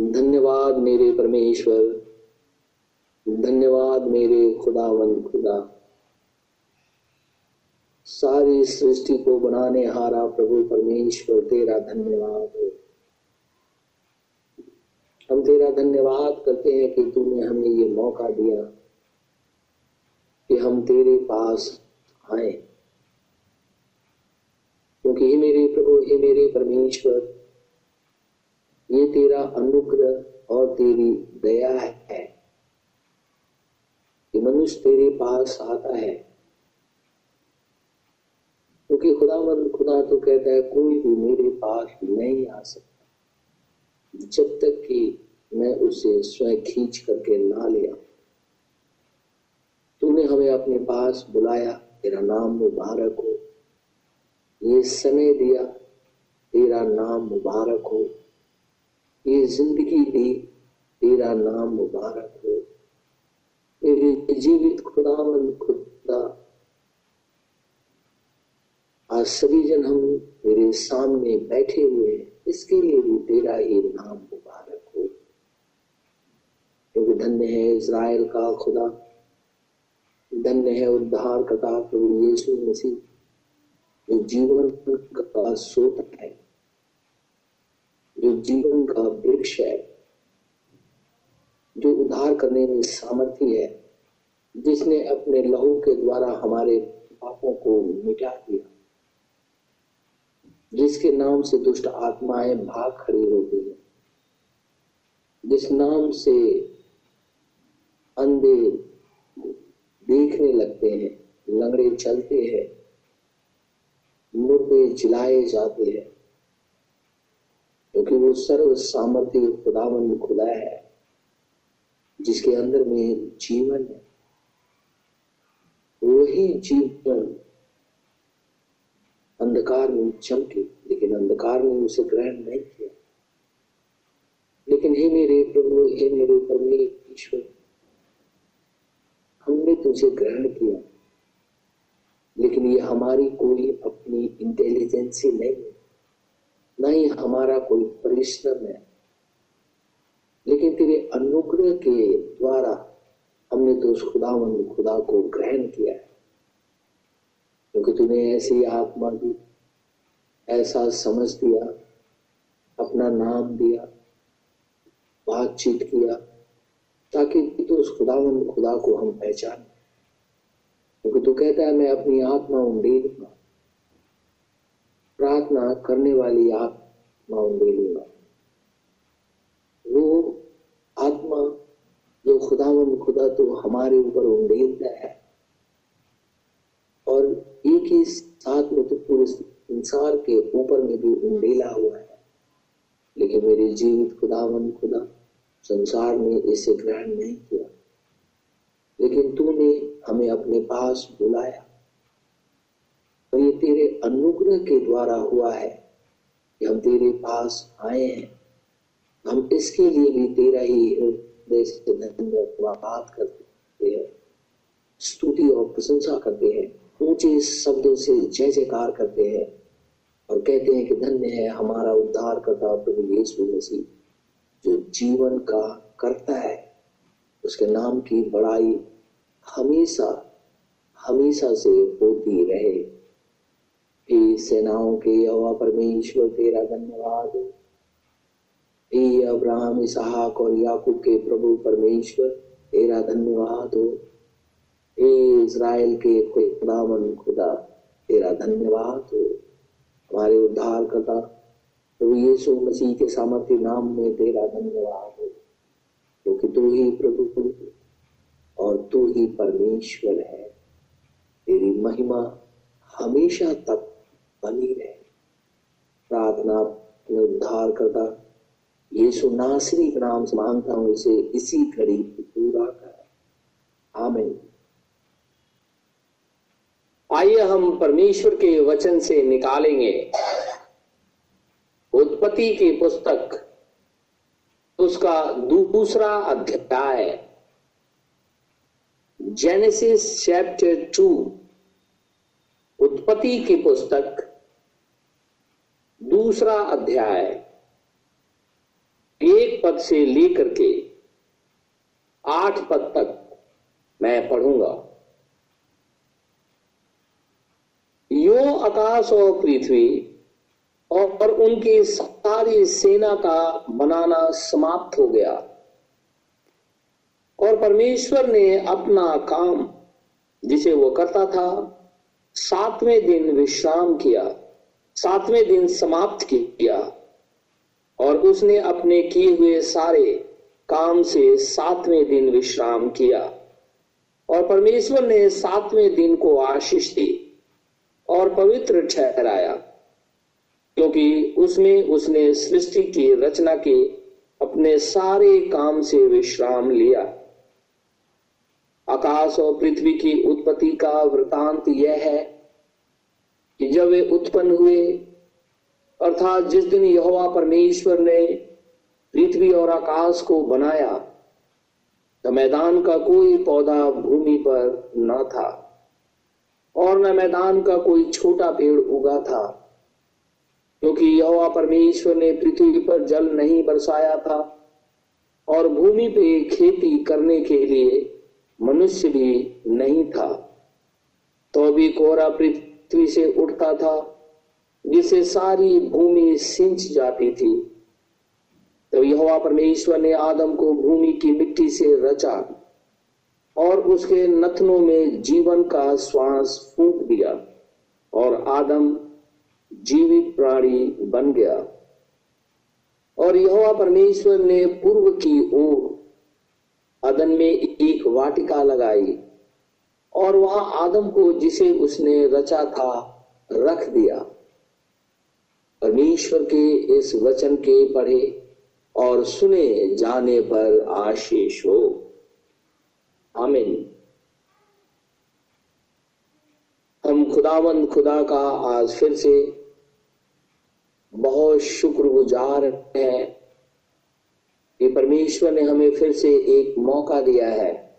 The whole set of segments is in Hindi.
धन्यवाद मेरे परमेश्वर। धन्यवाद मेरे खुदावन खुदा। सारी सृष्टि को बनाने हारा प्रभु परमेश्वर, तेरा धन्यवाद। हो हम तेरा धन्यवाद करते हैं कि तूने हमें ये मौका दिया कि हम तेरे पास आए। क्योंकि हे मेरे प्रभु, हे मेरे परमेश्वर ये तेरा अनुग्रह और तेरी दया है। कि मनुष्य तेरे पास आता है। क्योंकि खुदावंद खुदा तो कहता है, कोई भी मेरे पास नहीं आ सकता। जब तक कि मैं उसे स्वयं खींच करके ना लिया तूने हमें अपने पास बुलाया, तेरा नाम मुबारक हो। ये समय दिया, तेरा नाम मुबारक हो। ये ज़िंदगी दी तेरा नाम मुबारक हो। मेरे जीवित खुदावन खुदा। आज सभी जन हम मेरे सामने बैठे हुए हैं, इसके लिए भी तेरा ही नाम मुबारक हो। क्योंकि धन्य है इज़राइल का खुदा। धन्य है उद्धार करता प्रभु यीशु मसीह, जो जीवन का स्रोत है। जो जीवन का वृक्ष है, जो उद्धार करने में सामर्थ्य है, जिसने अपने लहू के द्वारा हमारे पापों को मिटा दिया, जिसके नाम से दुष्ट आत्माएँ भाग खड़ी होती है, जिस नाम से अंधे देखने लगते हैं, लंगड़े चलते हैं, मुर्दे जिलाए जाते हैं। क्योंकि वो सर्व सामर्थ्य खुदावन खुदा है, जिसके अंदर में जीवन है। वही जीवन अंधकार में चमके, लेकिन अंधकार ने उसे ग्रहण नहीं किया। लेकिन हे मेरे प्रभु, हे मेरे परमेश्वर, हमने तुझे ग्रहण किया, लेकिन ये हमारी कोई अपनी इंटेलिजेंसी नहीं है। न ही हमारा कोई परिश्रम है। लेकिन तेरे अनुग्रह के द्वारा हमने तो उस खुदावन, खुदा को ग्रहण किया है। क्योंकि तूने ऐसी आत्मा दी, ऐसा समझ दिया, अपना नाम दिया, बातचीत किया, ताकि तो उस खुदावन, खुदा को हम पहचान। क्योंकि तू कहता है, मैं अपनी आत्मा उंडेलूँगा प्रार्थना करने वाली आत्मा उंडेलूँगा वो आत्मा जो खुदावन खुदा तो हमारे ऊपर उंडेलता है और एक ही साथ में तो पूरे संसार के ऊपर में भी उंडेला हुआ है। लेकिन मेरे जीवित खुदावन खुदा, संसार ने इसे ग्रहण नहीं किया। लेकिन तूने हमें अपने पास बुलाया। और ये तेरे अनुग्रह के द्वारा हुआ है कि हम तेरे पास आए हैं। हम इसके लिए भी तेरा ही धन्यवाद करते हैं, स्तुति और प्रशंसा करते हैं, ऊँचे शब्दों से जय जयकार करते हैं और कहते हैं कि धन्य है हमारा उद्धार करता प्रभु यीशु मसीह, जो जीवन का करता है। उसके नाम की बड़ाई हमेशा हमेशा से होती रहे। सेनाओं के यहोवा परमेश्वर, तेरा धन्यवाद। हे अब्राहम, इसहाक और याकूब के प्रभु परमेश्वर, तेरा धन्यवाद हो। हे इज़राइल के खुदावन, खुदा, तेरा धन्यवाद हो। हमारे उद्धार करता प्रभु यीशु मसीह के सामर्थ्य नाम में तेरा धन्यवाद हो। क्योंकि तो तू ही प्रभु और तू ही परमेश्वर है। तेरी महिमा हमेशा तक बनी रहे। प्रार्थना उद्धार करता। यीशु नासरी के नाम से माँगता हूँ, इसे इसी घड़ी पूरा कर। आमीन। आइए हम परमेश्वर के वचन से निकालेंगे। उत्पत्ति की पुस्तक, उसका दूसरा अध्याय। जेनेसिस चैप्टर टू उत्पत्ति की पुस्तक। दूसरा अध्याय एक पद से लेकर के आठ पद तक मैं पढ़ूँगा। यो आकाश और पृथ्वी और उनकी सारी सेना का बनाना समाप्त हो गया और परमेश्वर ने अपना काम, जिसे वो करता था, सातवें दिन विश्राम किया। सातवें दिन समाप्त किया और उसने अपने किए हुए सारे काम से सातवें दिन विश्राम किया। और परमेश्वर ने सातवें दिन को आशीष दी और पवित्र ठहराया, क्योंकि उसमें उसने सृष्टि की रचना के अपने सारे काम से विश्राम लिया। आकाश और पृथ्वी की उत्पत्ति का वृतांत यह है कि जब वे उत्पन्न हुए, अर्थात जिस दिन यहोवा परमेश्वर ने पृथ्वी और आकाश को बनाया तो मैदान का कोई पौधा भूमि पर न था, और न मैदान का कोई छोटा पेड़ उगा था, क्योंकि यहोवा परमेश्वर ने पृथ्वी पर जल नहीं बरसाया था, और भूमि पे खेती करने के लिए मनुष्य भी नहीं था। तो भी कोरा पृथ्वी से उठता था जिसे सारी भूमि सिंच जाती थी। तब तो यहोवा परमेश्वर ने आदम को भूमि की मिट्टी से रचा और उसके नथनों में जीवन का श्वास फूक दिया और आदम जीवित प्राणी बन गया। और यहोवा परमेश्वर ने पूर्व की ओर अदन में एक वाटिका लगाई। और वहाँ आदम को जिसे उसने रचा था, रख दिया। परमेश्वर के इस वचन के पढ़े और सुने जाने पर आशीष हो। आमिन। हम खुदावंद खुदा का आज फिर से बहुत शुक्रगुजार हैं कि परमेश्वर ने हमें फिर से एक मौका दिया है।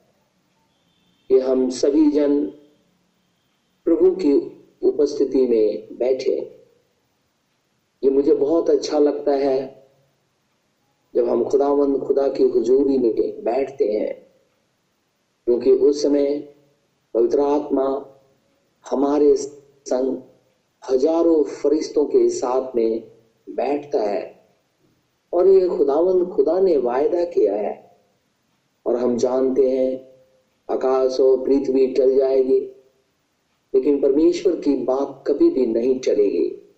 कि हम सभी जन प्रभु की उपस्थिति में बैठे। ये मुझे बहुत अच्छा लगता है जब हम खुदावंद खुदा की हुजूरी में बैठते हैं, क्योंकि उस समय पवित्र आत्मा हमारे संग हज़ारों फरिश्तों के साथ में बैठता है और ये खुदावंद खुदा ने वायदा किया है। और हम जानते हैं आकाश और पृथ्वी टल जाएगी। लेकिन परमेश्वर की बात कभी भी नहीं चलेगी।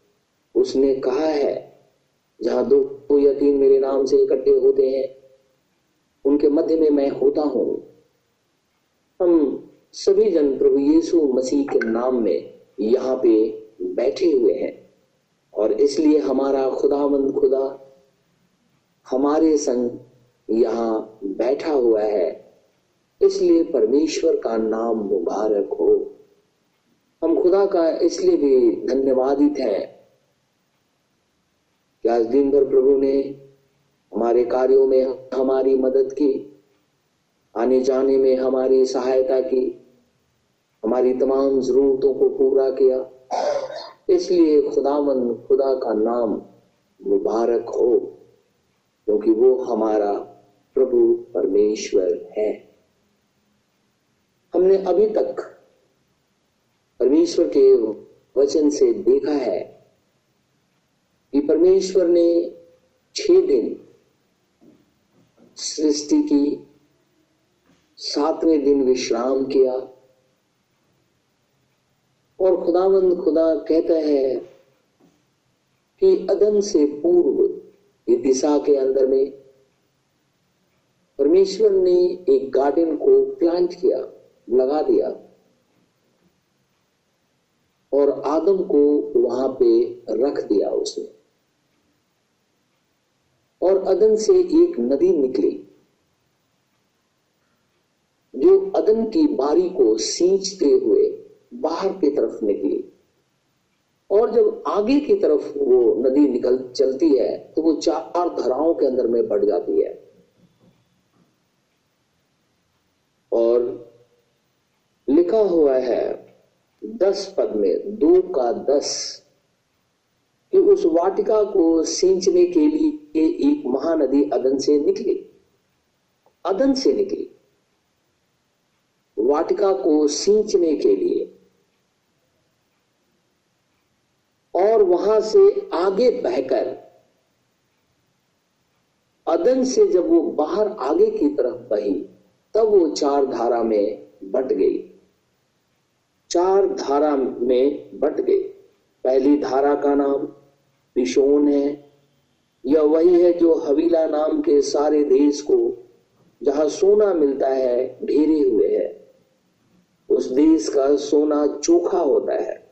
उसने कहा है, जहाँ दो या तीन मेरे नाम से इकट्ठे होते हैं, उनके मध्य में मैं होता हूँ। हम सभी जन प्रभु यीशु मसीह के नाम में यहाँ पे बैठे हुए हैं। और इसलिए हमारा खुदावंद खुदा हमारे संग यहाँ बैठा हुआ है। इसलिए परमेश्वर का नाम मुबारक हो। हम खुदा का इसलिए भी धन्यवादित है कि आज दिन भर प्रभु ने हमारे कार्यों में हमारी मदद की आने जाने में हमारी सहायता की, हमारी तमाम जरूरतों को पूरा किया। इसलिए खुदावन, खुदा का नाम मुबारक हो, क्योंकि वो हमारा प्रभु परमेश्वर है। हमने अभी तक परमेश्वर के वचन से देखा है कि परमेश्वर ने छह दिन सृष्टि की, सातवें दिन विश्राम किया और खुदावंद खुदा कहता है कि अदन से पूर्व इस दिशा के अंदर में परमेश्वर ने एक गार्डन को प्लांट किया। लगा दिया। और आदम को वहाँ पे रख दिया उसने। और अदन से एक नदी निकली, जो अदन की बारी को सींचते हुए बाहर की तरफ़ निकली। और जब आगे की तरफ़ वो नदी निकल, चलती है तो वो चार धराओं के अंदर में बढ़ जाती है। और लिखा हुआ है दस पद में, दो का दस, कि उस वाटिका को सींचने के लिए एक महानदी अदन से निकली। अदन से निकली। वाटिका को सींचने के लिए। और वहाँ से आगे बहकर, अदन से जब वो बाहर आगे की तरफ़ बही, तब वो चार धारा में बट गई। चार धारा में बट गई पहली धारा का नाम पिशोन है। यह वही है जो हवीला नाम के सारे देश को, जहाँ सोना मिलता है ढेरे हुए है। उस देश का सोना चोखा होता है।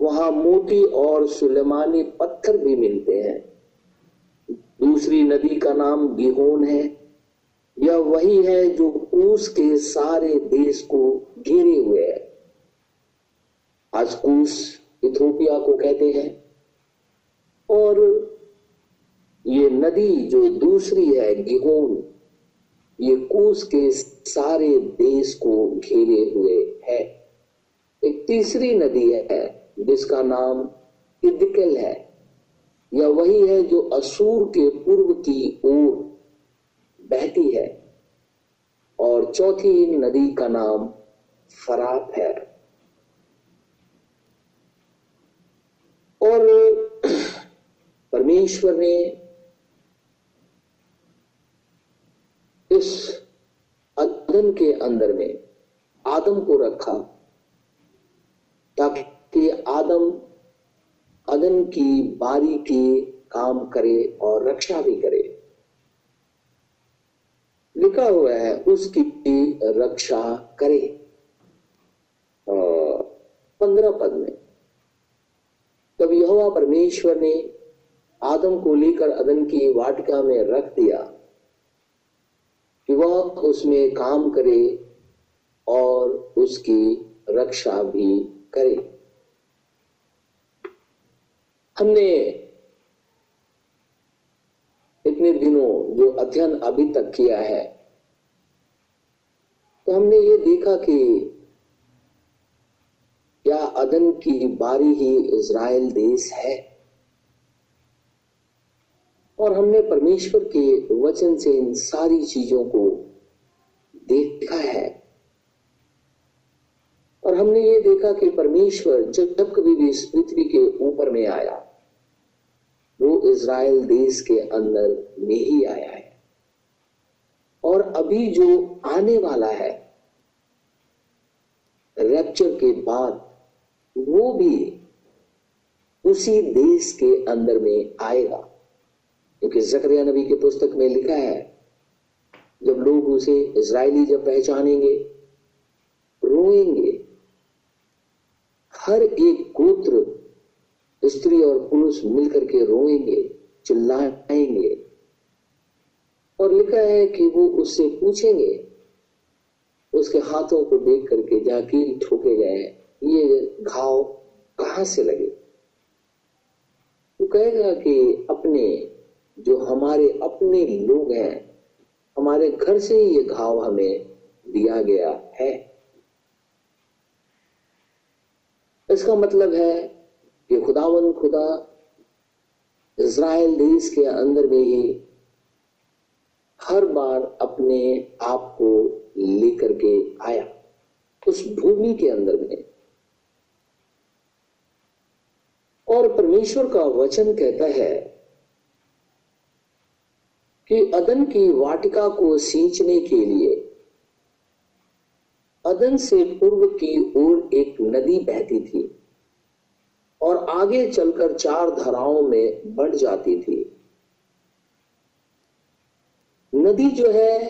वहाँ मोती और सुलेमानी पत्थर भी मिलते हैं। दूसरी नदी का नाम गिहोन है। यह वही है जो कूस के सारे देश को घेरे हुए है। आज कूस इथोपिया को कहते हैं। और ये नदी जो दूसरी है, गिहोन, ये कूस के सारे देश को घेरे हुए है। एक तीसरी नदी है, जिसका नाम इदकल है। यह वही है जो असूर के पूर्व की ओर बहती है। और चौथी नदी का नाम फरात है और परमेश्वर ने इस अदन के अंदर में आदम को रखा ताकि आदम अदन की बारी के काम करे और रक्षा भी करे। लिखा हुआ है, उसकी रक्षा करे। पंद्रह पद में, तब यहोवा परमेश्वर ने आदम को लेकर अदन की वाटिका में रख दिया कि वह उसमें काम करे और उसकी रक्षा भी करे। हमने इतने दिनों जो अध्ययन अभी तक किया है तो हमने ये देखा कि क्या अदन की बारी ही इज़राइल देश है। और हमने परमेश्वर के वचन से इन सारी चीज़ों को देखा है। और हमने ये देखा कि परमेश्वर जब कभी भी इस पृथ्वी के ऊपर में आया, वो इज़राइल देश के अंदर में ही आया है। और अभी जो आने वाला है रैप्चर के बाद, वो भी उसी देश के अंदर में आएगा। क्योंकि जकरिया नबी के पुस्तक में लिखा है, जब लोग उसे इसराइली जब पहचानेंगे, रोएँगे, हर एक गोत्र स्त्री और पुरुष मिलकर के रोएँगे, चिल्लाएँगे। और लिखा है कि वो उससे पूछेंगे, उसके हाथों को देख करके जहाँ कील ठोके गए हैं, ये घाव कहाँ से लगे? वो कहेगा कि अपने जो हमारे अपने लोग हैं, हमारे घर से ही ये घाव हमें दिया गया है। इसका मतलब है कि खुदावन खुदा इज़राइल देश के अंदर में ही हर बार अपने आप को लेकर के आया, उस भूमि के अंदर में। और परमेश्वर का वचन कहता है कि अदन की वाटिका को सींचने के लिए अदन से पूर्व की ओर एक नदी बहती थी और आगे चलकर चार धाराओं में बढ़ जाती थी। नदी जो है,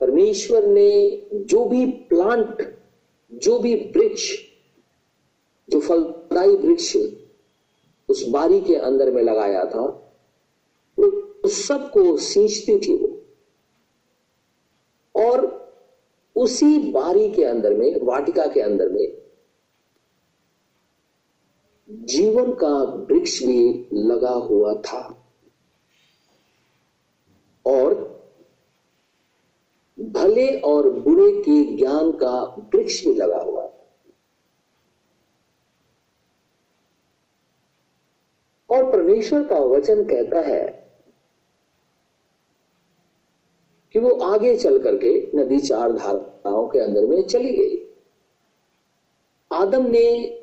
परमेश्वर ने जो भी प्लांट, जो भी वृक्ष, जो फलदायी वृक्ष उस बारी के अंदर में लगाया था सबको सींचती थी वो। और उसी बारी के अंदर में, वाटिका के अंदर में, जीवन का वृक्ष भी लगा हुआ था। और भले और बुरे के ज्ञान का वृक्ष भी लगा हुआ और परमेश्वर का वचन कहता है कि वो आगे चल करके नदी चार धाराओं के अंदर में चली गई। आदम ने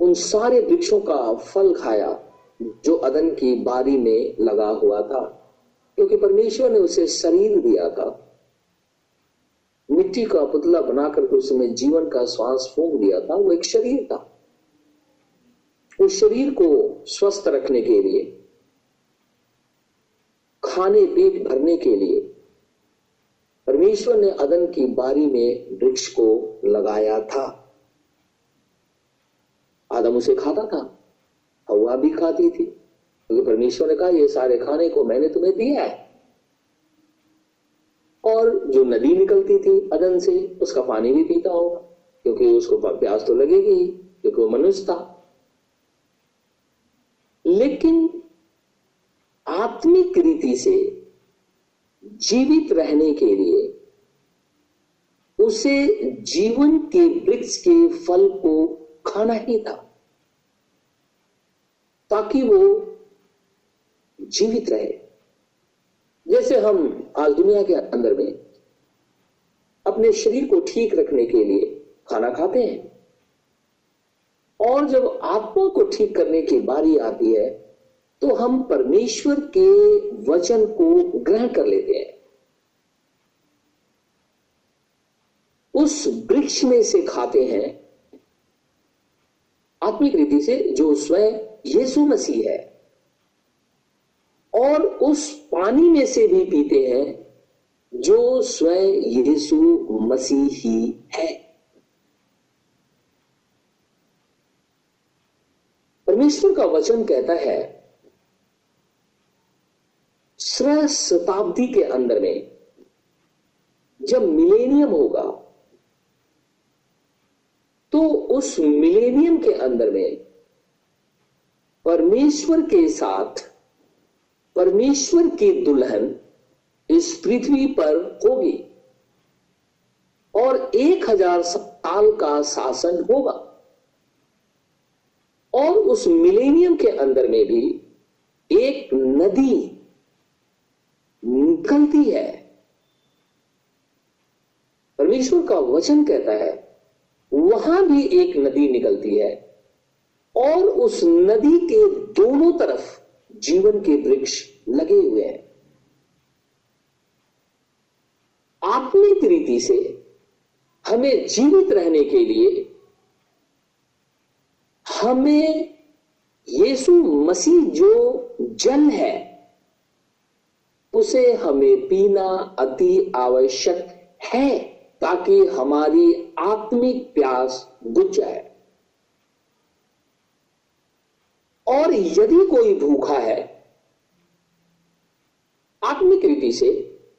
उन सारे वृक्षों का फल खाया जो अदन की बारी में लगा हुआ था, क्योंकि परमेश्वर ने उसे शरीर दिया था। मिट्टी का पुतला बनाकर उसमें जीवन का श्वास फूंक दिया था, वो एक शरीर था। उस शरीर को स्वस्थ रखने के लिए खाने पेट भरने के लिए। परमेश्वर ने अदन की बारी में वृक्ष को लगाया था। आदम उसे खाता था, हवा भी खाती थी। क्योंकि परमेश्वर ने कहा, ये सारे खाने को मैंने तुम्हें दिया है। और जो नदी निकलती थी अदन से, उसका पानी भी पीता होगा, क्योंकि उसको प्यास तो लगेगी ही, क्योंकि वो मनुष्य था। लेकिन आत्मिक रीति से जीवित रहने के लिए उसे जीवन के वृक्ष के फल को खाना ही था, ताकि वो जीवित रहे। जैसे हम आज दुनिया के अंदर में अपने शरीर को ठीक रखने के लिए खाना खाते हैं, और जब आत्मा को ठीक करने की बारी आती है तो हम परमेश्वर के वचन को ग्रहण कर लेते हैं। उस वृक्ष में से खाते हैं। आत्मिक रीति से जो स्वयं यीशु मसीह है और उस पानी में से भी पीते हैं जो स्वयं यीशु मसीह ही है। परमेश्वर का वचन कहता है शताब्दी के अंदर में जब मिलेनियम होगा तो उस मिलेनियम के अंदर में परमेश्वर के साथ, परमेश्वर की दुल्हन इस पृथ्वी पर होगी और एक हज़ार साल का शासन होगा। और उस मिलेनियम के अंदर में भी एक नदी निकलती है। परमेश्वर का वचन कहता है, वहाँ भी एक नदी निकलती है और उस नदी के दोनों तरफ़ जीवन के वृक्ष लगे हुए हैं। आत्मिक रीति से हमें जीवित रहने के लिए हमें यीशु मसीह जो जल है उसे हमें पीना अति आवश्यक है ताकि हमारी आत्मिक प्यास बुझ जाए। और यदि कोई भूखा है आत्मिक रीति से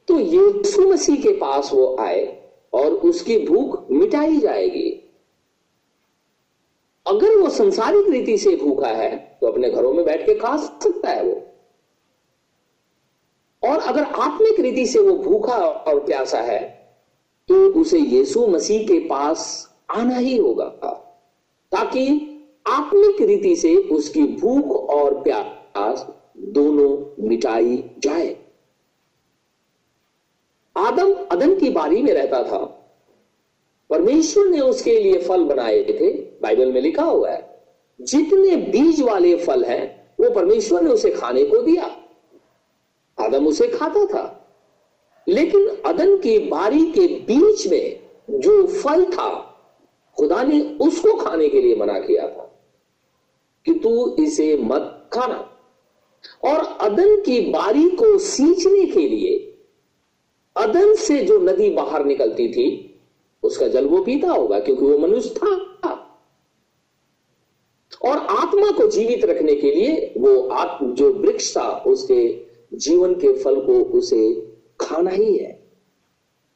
तो यीशु मसीह के पास वो आए और उसकी भूख मिटाई जाएगी। अगर वो संसारिक रीति से भूखा है तो अपने घरों में बैठ के खा सकता है वो। और अगर आत्मिक रीति से वो भूखा और प्यासा है तो उसे यीशु मसीह के पास आना ही होगा, ताकि आत्मिक रीति से उसकी भूख और प्यास दोनों मिटाई जाए। आदम अदन की बारी में रहता था। परमेश्वर ने उसके लिए फल बनाए थे, बाइबल में लिखा हुआ है। जितने बीज वाले फल हैं, वो परमेश्वर ने उसे खाने को दिया। आदम उसे खाता था। लेकिन अदन की बारी के बीच में जो फल था, खुदा ने उसको खाने के लिए मना किया था कि तू इसे मत खाना। और अदन की बारी को सींचने के लिए अदन से जो नदी बाहर निकलती थी, उसका जल वो पीता होगा क्योंकि वो मनुष्य था। और आत्मा को जीवित रखने के लिए वो आत्म जो वृक्ष था, उसके जीवन के फल को उसे खाना ही है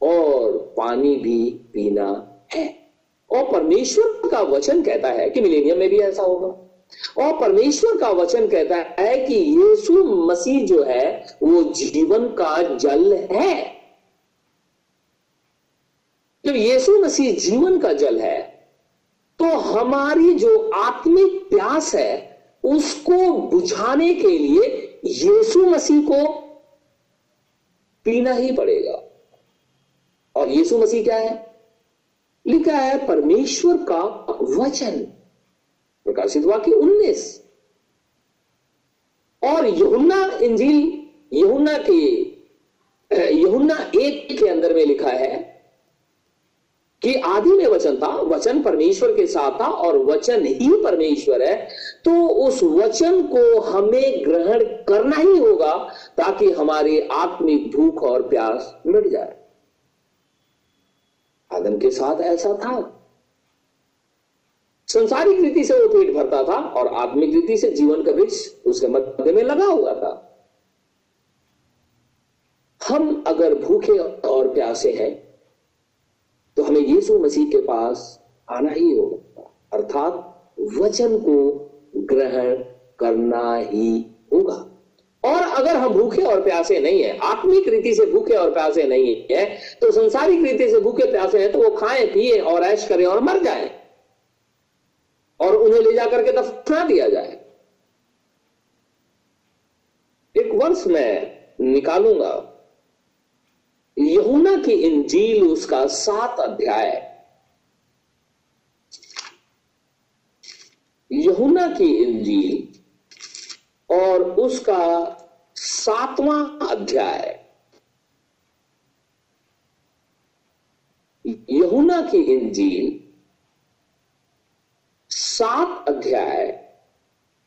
और पानी भी पीना है। और परमेश्वर का वचन कहता है कि मिलेनियम में भी ऐसा होगा। और परमेश्वर का वचन कहता है कि यीशु मसीह जो है, वो जीवन का जल है। जब यीशु मसीह जीवन का जल है तो हमारी जो आत्मिक प्यास है, उसको बुझाने के लिए यीशु मसीह को पीना ही पड़ेगा। और यीशु मसीह क्या है? लिखा है, परमेश्वर का वचन। प्रकाशित वाक्य उन्नीस। और यहुन्ना इंजील, यहुन्ना के, यहुन्ना एक के अंदर में लिखा है कि आदि में वचन था, वचन परमेश्वर के साथ था और वचन ही परमेश्वर है तो उस वचन को हमें ग्रहण करना ही होगा ताकि हमारी आत्मिक भूख और प्यास मिट जाए। आदम के साथ ऐसा था। संसारिक रीति से वो पेट भरता था और आत्मिक रीति से जीवन का वृक्ष उसके मध्य में लगा हुआ था। हम अगर भूखे और प्यासे हैं तो हमें यीशु मसीह के पास आना ही होगा अर्थात वचन को ग्रहण करना ही होगा। और अगर हम भूखे और प्यासे नहीं है, आत्मिक रीति से भूखे और प्यासे नहीं है तो संसारिक रीति से भूखे प्यासे हैं तो वो खाएँ, पिए और ऐश करें और मर जाए। और उन्हें ले जाकर के दफना दिया जाए। एक वर्ष में निकालूँगा। यहुना की इंजील उसका सात अध्याय यहुना की इंजील और उसका सातवां अध्याय यहुना की इंजील सात अध्याय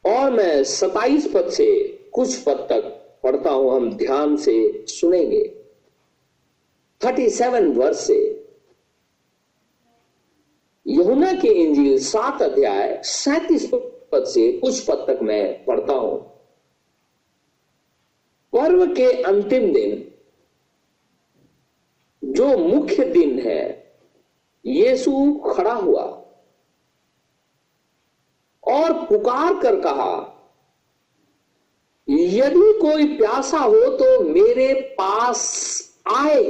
और मैं सताइस पद से कुछ पद तक पढ़ता हूँ, हम ध्यान से सुनेंगे। थर्टी सेवन वर्ष से यमुना के इंजील सात अध्याय सैतीस पद से कुछ पद तक मैं पढ़ता हूँ। पर्व के अंतिम दिन, जो मुख्य दिन है, यीशु खड़ा हुआ और पुकार कर कहा, यदि कोई प्यासा हो तो मेरे पास आए।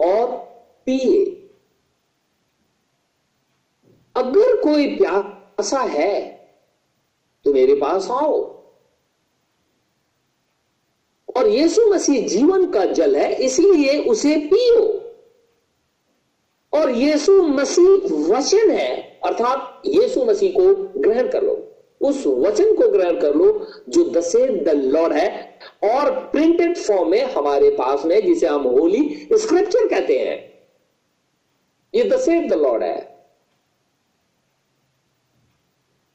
और पिए। अगर कोई प्यासा है तो मेरे पास आओ। और यीशु मसीह जीवन का जल है, इसलिए उसे पियो। और यीशु मसीह वचन है, अर्थात यीशु मसीह को ग्रहण कर लो। उस वचन को ग्रहण कर लो जो दसे द लॉर्ड है और प्रिंटेड फॉर्म में हमारे पास में, जिसे हम होली स्क्रिप्चर कहते हैं। ये दसे द लॉर्ड है।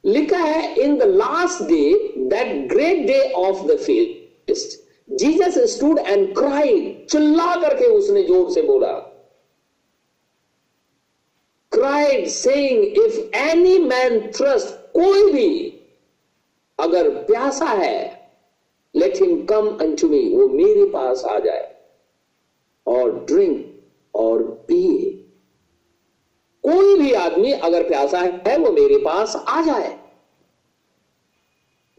लिखा है, in the last day, that great day of the feast, Jesus stood and cried, चिल्ला करके उसने ज़ोर से बोला। Cried saying, if any man thirst कोई भी अगर प्यासा है let him come to me वो मेरे पास आ जाए और ड्रिंक और पिए। कोई भी आदमी अगर प्यासा है, वो मेरे पास आ जाए।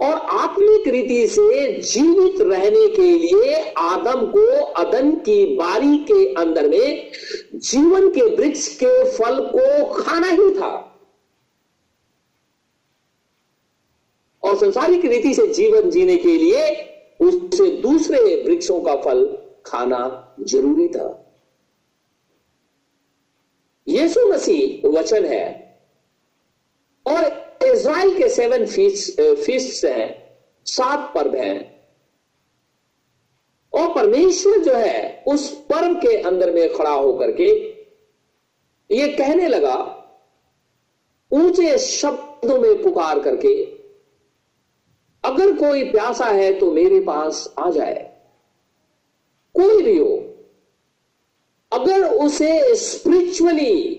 और आत्मिक रीति से जीवित रहने के लिए आदम को अदन की बारी के अंदर में जीवन के वृक्ष के फल को खाना ही था। और संसारिक रीति से जीवन जीने के लिए उससे दूसरे वृक्षों का फल खाना ज़रूरी था। यीशु मसीह वचन है और इज़राइल के सेवन फीस्ट हैं, सात पर्व हैं। और परमेश्वर जो है, उस पर्व के अंदर में खड़ा होकर के ये कहने लगा, ऊँचे शब्दों में पुकार करके अगर कोई प्यासा है तो मेरे पास आ जाए। कोई भी हो, अगर उसे स्पिरिचुअली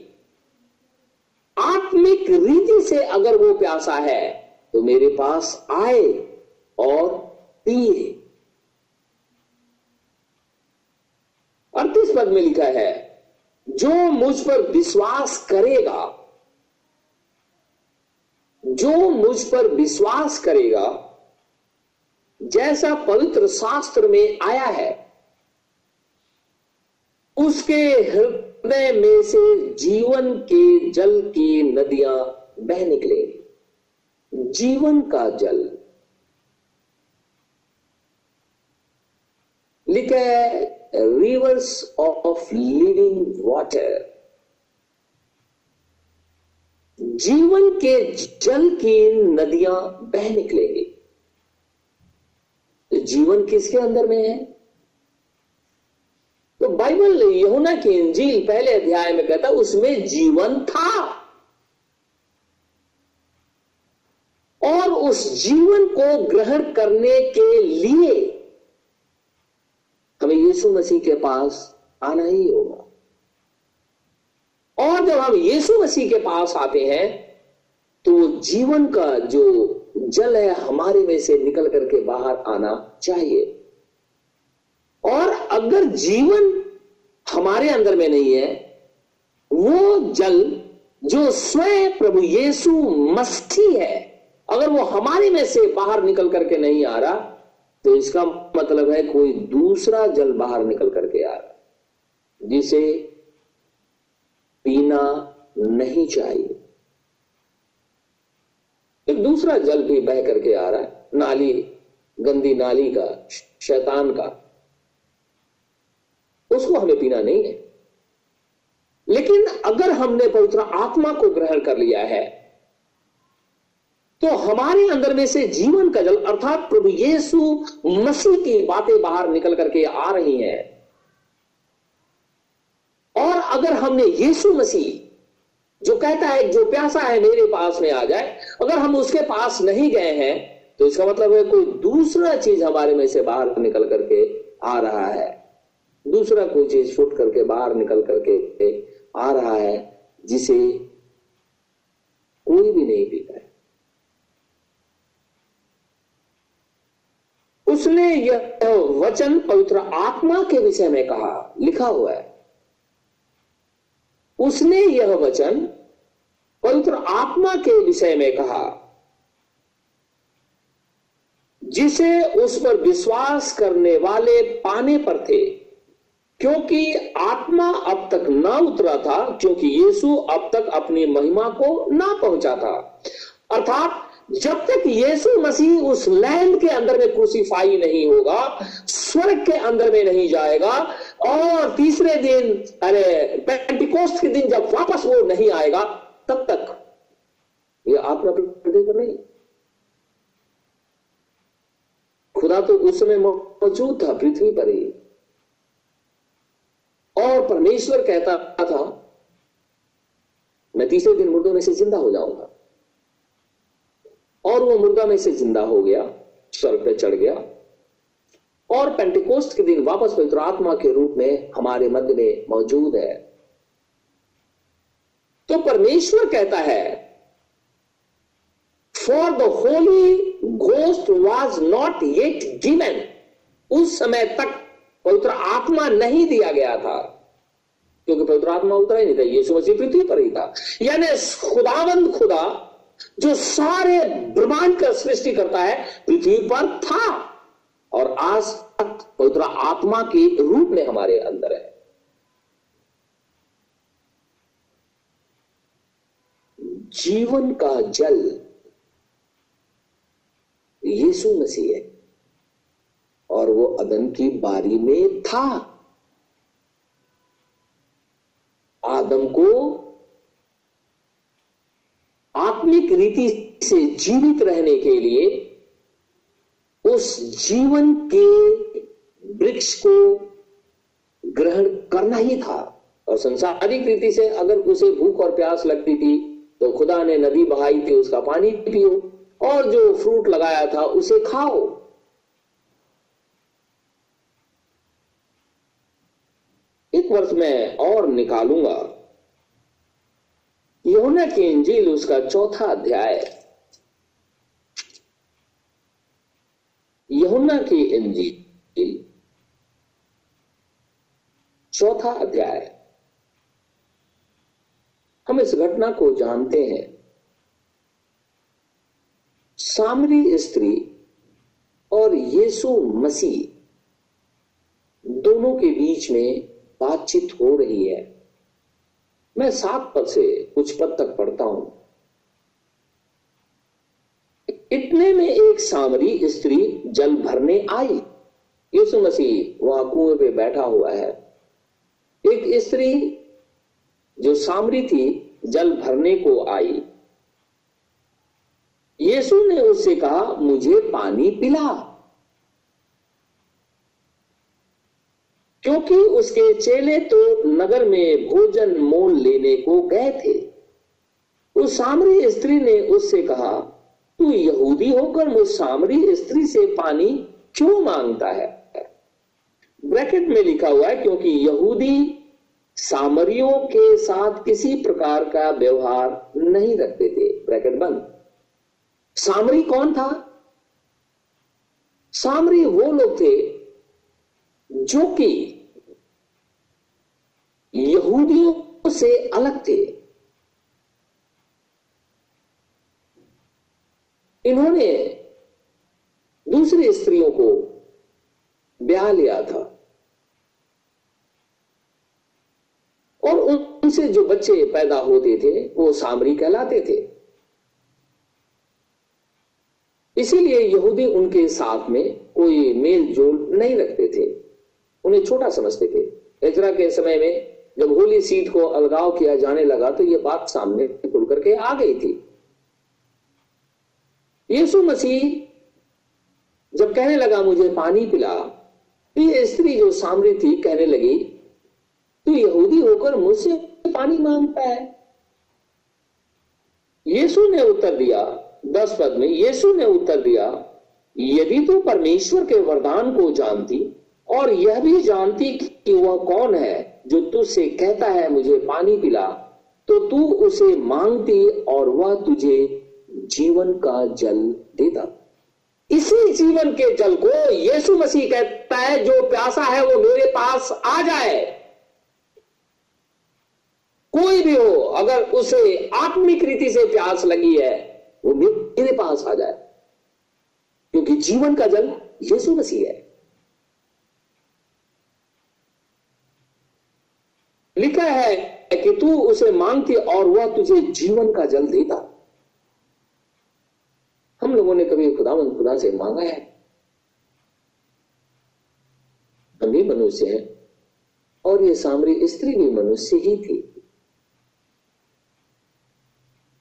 आत्मिक रीति से अगर वो प्यासा है तो मेरे पास आए और पिए। अड़तीस पद में लिखा है, जो मुझ पर विश्वास करेगा, जो मुझ पर विश्वास करेगा जैसा पवित्र शास्त्र में आया है, उसके हृदय में से जीवन के जल की नदियाँ बह निकलेंगी जीवन का जल लिखे रिवर्स ऑफ़ लिविंग वाटर जीवन के जल की नदियाँ बह निकलेंगी। जीवन किसके अंदर में है? तो बाइबल यहुना की इंजील पहले अध्याय में कहता, उसमें जीवन था। और उस जीवन को ग्रहण करने के लिए हमें यीशु मसीह के पास आना ही होगा। और जब हम यीशु मसीह के पास आते हैं तो जीवन का जो जल है, हमारे में से निकल करके बाहर आना चाहिए। और अगर जीवन हमारे अंदर में नहीं है, वो जल जो स्वयं प्रभु यीशु मसीह है, अगर वो हमारे में से बाहर निकल करके नहीं आ रहा तो इसका मतलब है कोई दूसरा जल बाहर निकल करके आ रहा, जिसे पीना नहीं चाहिए। एक दूसरा जल भी बह करके आ रहा है, नाली, गंदी नाली का शैतान का। उसको हमें पीना नहीं है। लेकिन अगर हमने पवित्र आत्मा को ग्रहण कर लिया है तो हमारे अंदर में से जीवन का जल, अर्थात प्रभु यीशु मसीह की बातें बाहर निकल करके आ रही हैं। और अगर हमने यीशु मसीह जो कहता है, जो प्यासा है, मेरे पास में आ जाए। अगर हम उसके पास नहीं गए हैं तो इसका मतलब है कोई दूसरा चीज़ हमारे में से बाहर निकल करके आ रहा है। दूसरा कोई चीज़ फुट करके बाहर निकल करके आ रहा है, जिसे कोई भी नहीं पीता है। उसने यह वचन पवित्र आत्मा के विषय में कहा, लिखा हुआ है। उसने यह वचन पवित्र आत्मा के विषय में कहा, जिसे उस पर विश्वास करने वाले पाने पर थे, क्योंकि आत्मा अब तक ना उतरा था, क्योंकि यीशु अब तक अपनी महिमा को ना पहुँचा था। अर्थात, जब तक यीशु मसीह उस लैंड के अंदर में क्रूसीफाई नहीं होगा, स्वर्ग के अंदर में नहीं जाएगा और तीसरे दिन, अरे पेंटिकोस्ट के दिन जब वापस वो नहीं आएगा, तब तक ये आत्मा पृथ्वी पर नहीं। खुदा तो उस समय मौजूद था, पृथ्वी पर ही। और परमेश्वर कहता था, मैं तीसरे दिन मुर्दों में से ज़िंदा हो जाऊँगा। और वो मुर्दा में से ज़िंदा हो गया, स्वर्ग पे चढ़ गया। और पेंटिकोस्ट के दिन वापस पवित्र आत्मा के रूप में हमारे मध्य में मौजूद है। तो परमेश्वर कहता है for the holy ghost was not yet given उस समय तक पवित्र आत्मा नहीं दिया गया था, क्योंकि पवित्र आत्मा उतरा ही नहीं था, यीशु मसीह पृथ्वी पर ही था। यानी खुदावंद खुदा, जो सारे ब्रह्मांड का सृष्टि करता है, पृथ्वी पर था। और आज पवित्र आत्मा के रूप में हमारे अंदर है। जीवन का जल यीशु मसीह है, और वो अदन की बारी में था। आदम को आत्मिक रीति से जीवित रहने के लिए उस जीवन के वृक्ष को ग्रहण करना ही था। और संसारिक रीति से अगर उसे भूख और प्यास लगती थी तो खुदा ने नदी बहाई थी, उसका पानी पियो, और जो फ्रूट लगाया था, उसे खाओ। एक वर्ष में और निकालूँगा। यमुना की इंजील, उसका चौथा अध्याय। यमुना की इंजील चौथा अध्याय। हम इस घटना को जानते हैं। सामरी स्त्री और यीशु मसीह दोनों के बीच में बातचीत हो रही है। मैं सात पद से कुछ पद तक पढ़ता हूँ। इतने में एक सामरी स्त्री जल भरने आई। यीशु मसीह वहाँ कुएँ पे बैठा हुआ है। एक स्त्री जो सामरी थी, जल भरने को आई। यीशु ने उससे कहा, मुझे पानी पिला। क्योंकि उसके चेले तो नगर में भोजन मोल लेने को गए थे। उस सामरी स्त्री ने उससे कहा तू यहूदी होकर मुझ सामरी स्त्री से पानी क्यों माँगता है? ब्रैकेट में लिखा हुआ है, क्योंकि यहूदी सामरियों के साथ किसी प्रकार का व्यवहार नहीं रखते थे। ब्रैकेट बंद। सामरी कौन था? सामरी वो लोग थे जो कि यहूदियों से अलग थे। इन्होंने दूसरी स्त्रियों को ब्याह लिया था। और उनसे जो बच्चे पैदा होते थे, वो सामरी कहलाते थे। इसीलिए यहूदी उनके साथ में कोई मेल जोल नहीं रखते थे। उन्हें छोटा समझते थे। इजरा के समय में जब होली सीट को अलगाव किया जाने लगा तो यह बात सामने खुल करके आ गई थी। यीशु मसीह जब कहने लगा, मुझे पानी पिला। तो ये स्त्री जो सामने थी, कहने लगी, तू तो यहूदी होकर मुझसे पानी माँगता है? यीशु ने उत्तर दिया, दस पद में, यीशु ने उत्तर दिया, यदि तू परमेश्वर के वरदान को जानती और यह भी जानती कि वह कौन है जो तुझसे कहता है, मुझे पानी पिला तो तू उसे मांगती और वह तुझे जीवन का जल देता। इसी जीवन के जल को यीशु मसीह कहता है, जो प्यासा है वो मेरे पास आ जाए। कोई भी हो, अगर उसे आत्मिक रीति से प्यास लगी है, वो मेरे पास आ जाए। क्योंकि जीवन का जल यीशु मसीह है। लिखा है कि तू उसे मांगती और वह तुझे जीवन का जल देता। हम लोगों ने कभी खुदावन खुदा से मांगा है? हम भी मनुष्य हैं, और ये सामरी स्त्री भी मनुष्य ही थी।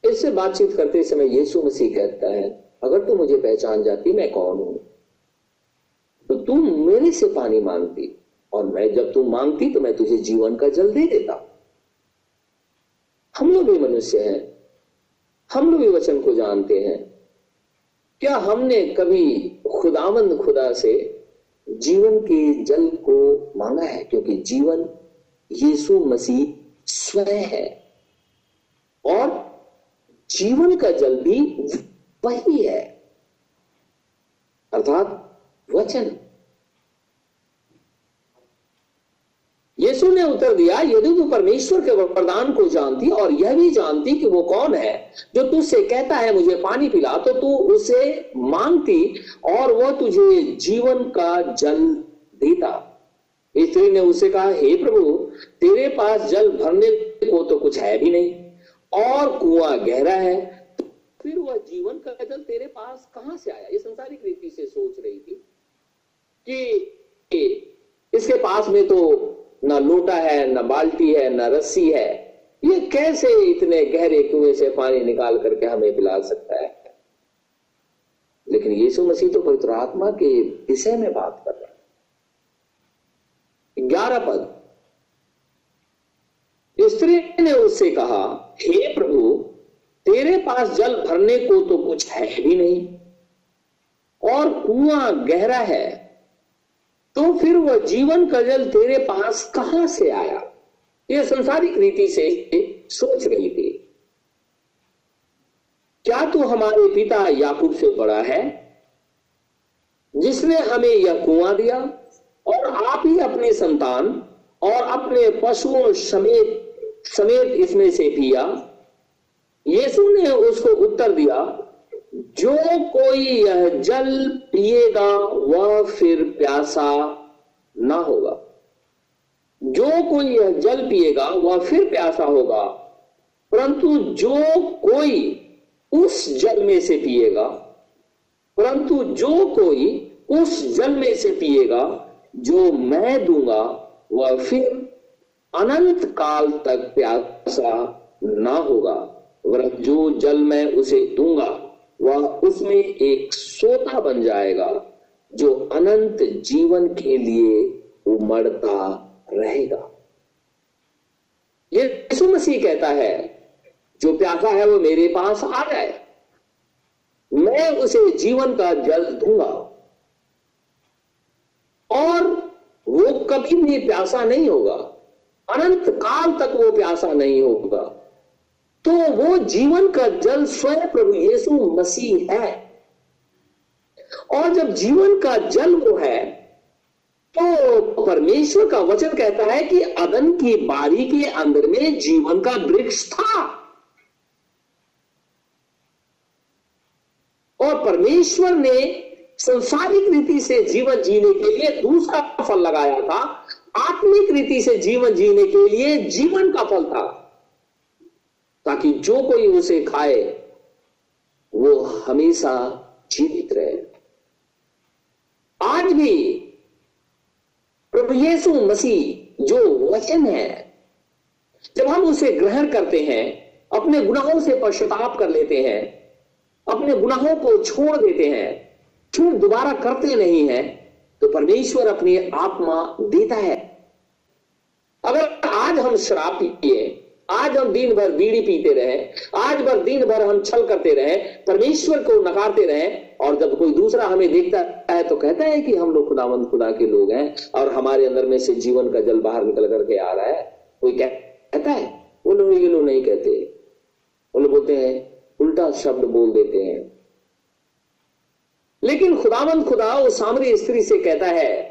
इससे बातचीत करते समय यीशु मसीह कहता है, अगर तू मुझे पहचान जाती, मैं कौन हूँ? तो तुम मेरे से पानी मांगती, और मैं जब तू मांगती तो मैं तुझे जीवन का जल दे देता। हम लोग भी मनुष्य हैं। हम लोग भी वचन को जानते हैं। क्या हमने कभी खुदावंद खुदा से जीवन के जल को मांगा है? क्योंकि जीवन यीशु मसीह स्वयं है। और जीवन का जल भी वही है। अर्थात वचन। यीशु ने उत्तर दिया यदि तू परमेश्वर के वरदान को जानती और यह भी जानती कि वो कौन है, जो तुझसे कहता है, मुझे पानी पिला। तो तू उसे मांगती और वह तुझे जीवन का जल देता। स्त्री ने उसे कहा, हे प्रभु, तेरे पास जल भरने को तो कुछ है भी नहीं, और कुआँ गहरा है फिर वह जीवन का जल तेरे पास कहाँ से आया? ये संसारिक रीति से सोच रही थी कि इसके पास में तो न लोटा है, ना बाल्टी है, ना रस्सी है। ये कैसे इतने गहरे कुएँ से पानी निकाल करके हमें पिला सकता है? लेकिन यीशु मसीह तो पवित्र आत्मा के विषय में बात कर रहा है। ग्यारह पद। स्त्री ने उससे कहा, हे प्रभु, तेरे पास जल भरने को तो कुछ है भी नहीं, और कुआँ गहरा है तो फिर वह जीवन का जल तेरे पास कहाँ से आया? यह संसारिक रीति से सोच रही थी। क्या तू हमारे पिता याकूब से बड़ा है, जिसने हमें यह कुआँ दिया और आप ही अपनी संतान और अपने पशुओं समेत समेत इसमें से पिया? यीशु ने उसको उत्तर दिया जो कोई यह जल पिएगा, वह फिर प्यासा ना होगा। जो कोई यह जल पिएगा, वह फिर प्यासा होगा। परंतु जो कोई उस जल में से पिएगा, परंतु जो कोई उस जल में से पिएगा, जो मैं दूँगा, वह फिर अनंत काल तक प्यासा ना होगा। वह जो जल मैं उसे दूँगा वह उसमें एक सोता बन जाएगा, जो अनंत जीवन के लिए उमड़ता रहेगा। ये यीशु मसीह कहता है, जो प्यासा है वो मेरे पास आ जाए। मैं उसे जीवन का जल दूँगा। और वो कभी भी प्यासा नहीं होगा। अनंत काल तक वो प्यासा नहीं होगा। तो वो जीवन का जल स्वयं प्रभु यीशु मसीह है। और जब जीवन का जल वो है तो परमेश्वर का वचन कहता है कि अदन की बारी के अंदर में जीवन का वृक्ष था। और परमेश्वर ने संसारिक रीति से जीवन जीने के लिए दूसरा फल लगाया था। आत्मिक रीति से जीवन जीने के लिए जीवन का फल था। ताकि जो कोई उसे खाए, वो हमेशा जीवित रहे। आज भी प्रभु यीशु मसीह जो वचन है, जब हम उसे ग्रहण करते हैं, अपने गुनाहों से पश्चाताप कर लेते हैं, अपने गुनाहों को छोड़ देते हैं, फिर दोबारा करते नहीं है तो परमेश्वर अपनी आत्मा देता है। अगर आज हम शराब पिए आज हम दिन भर बीड़ी पीते रहे, आज भर दिन भर हम छल करते रहे, परमेश्वर को नकारते रहे, और जब कोई दूसरा हमें देखता है तो कहता है कि हम लोग खुदावंद, खुदा के लोग हैं, और हमारे अंदर में से जीवन का जल बाहर निकल करके आ रहा है। कोई कहता है? वो लोग ये लोग नहीं कहते। वो लोग बोलते हैं, उल्टा शब्द बोल देते हैं। लेकिन खुदावंद, खुदा उस सामरी स्त्री से कहता है,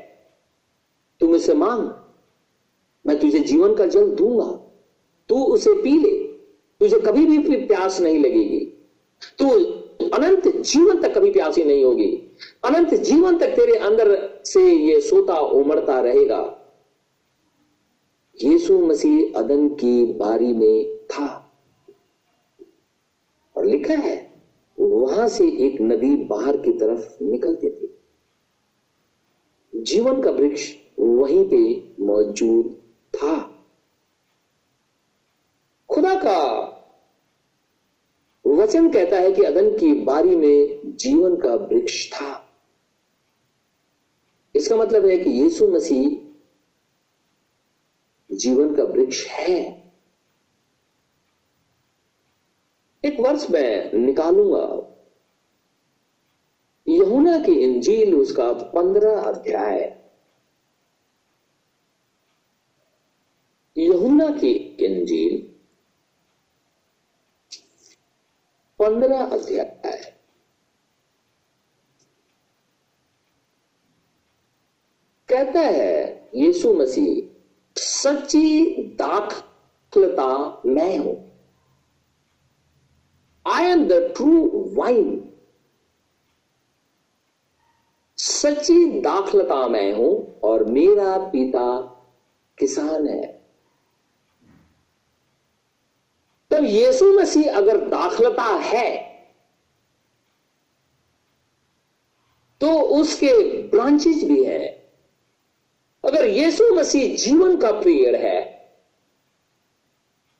तुम इसे मांग, मैं तुझे जीवन का जल दूँगा। तू उसे पी ले। तुझे कभी भी प्यास नहीं लगेगी। तू अनंत जीवन तक कभी प्यासी नहीं होगी। अनंत जीवन तक तेरे अंदर से ये सोता उमड़ता रहेगा। यीशु मसीह अदन की बारी में था। और लिखा है, वहाँ से एक नदी बाहर की तरफ़ निकलती थी। जीवन का वृक्ष वहीं पे मौजूद था खुदा का वचन कहता है कि अदन की बारी में जीवन का वृक्ष था। इसका मतलब है कि यीशु मसीह जीवन का वृक्ष है। एक वर्ष मैं निकालूँगा। यहुना की इंजील उसका पंद्रह अध्याय। यहुना की इंजील पंद्रह अध्याय कहता है, यीशु मसीह, सच्ची दाखलता मैं हूँ। I am the true vine सच्ची दाखलता मैं हूँ और मेरा पिता किसान है। तब यीशु मसीह अगर दाखलता है तो उसके ब्रांचेज भी है। अगर यीशु मसीह जीवन का पेड़ है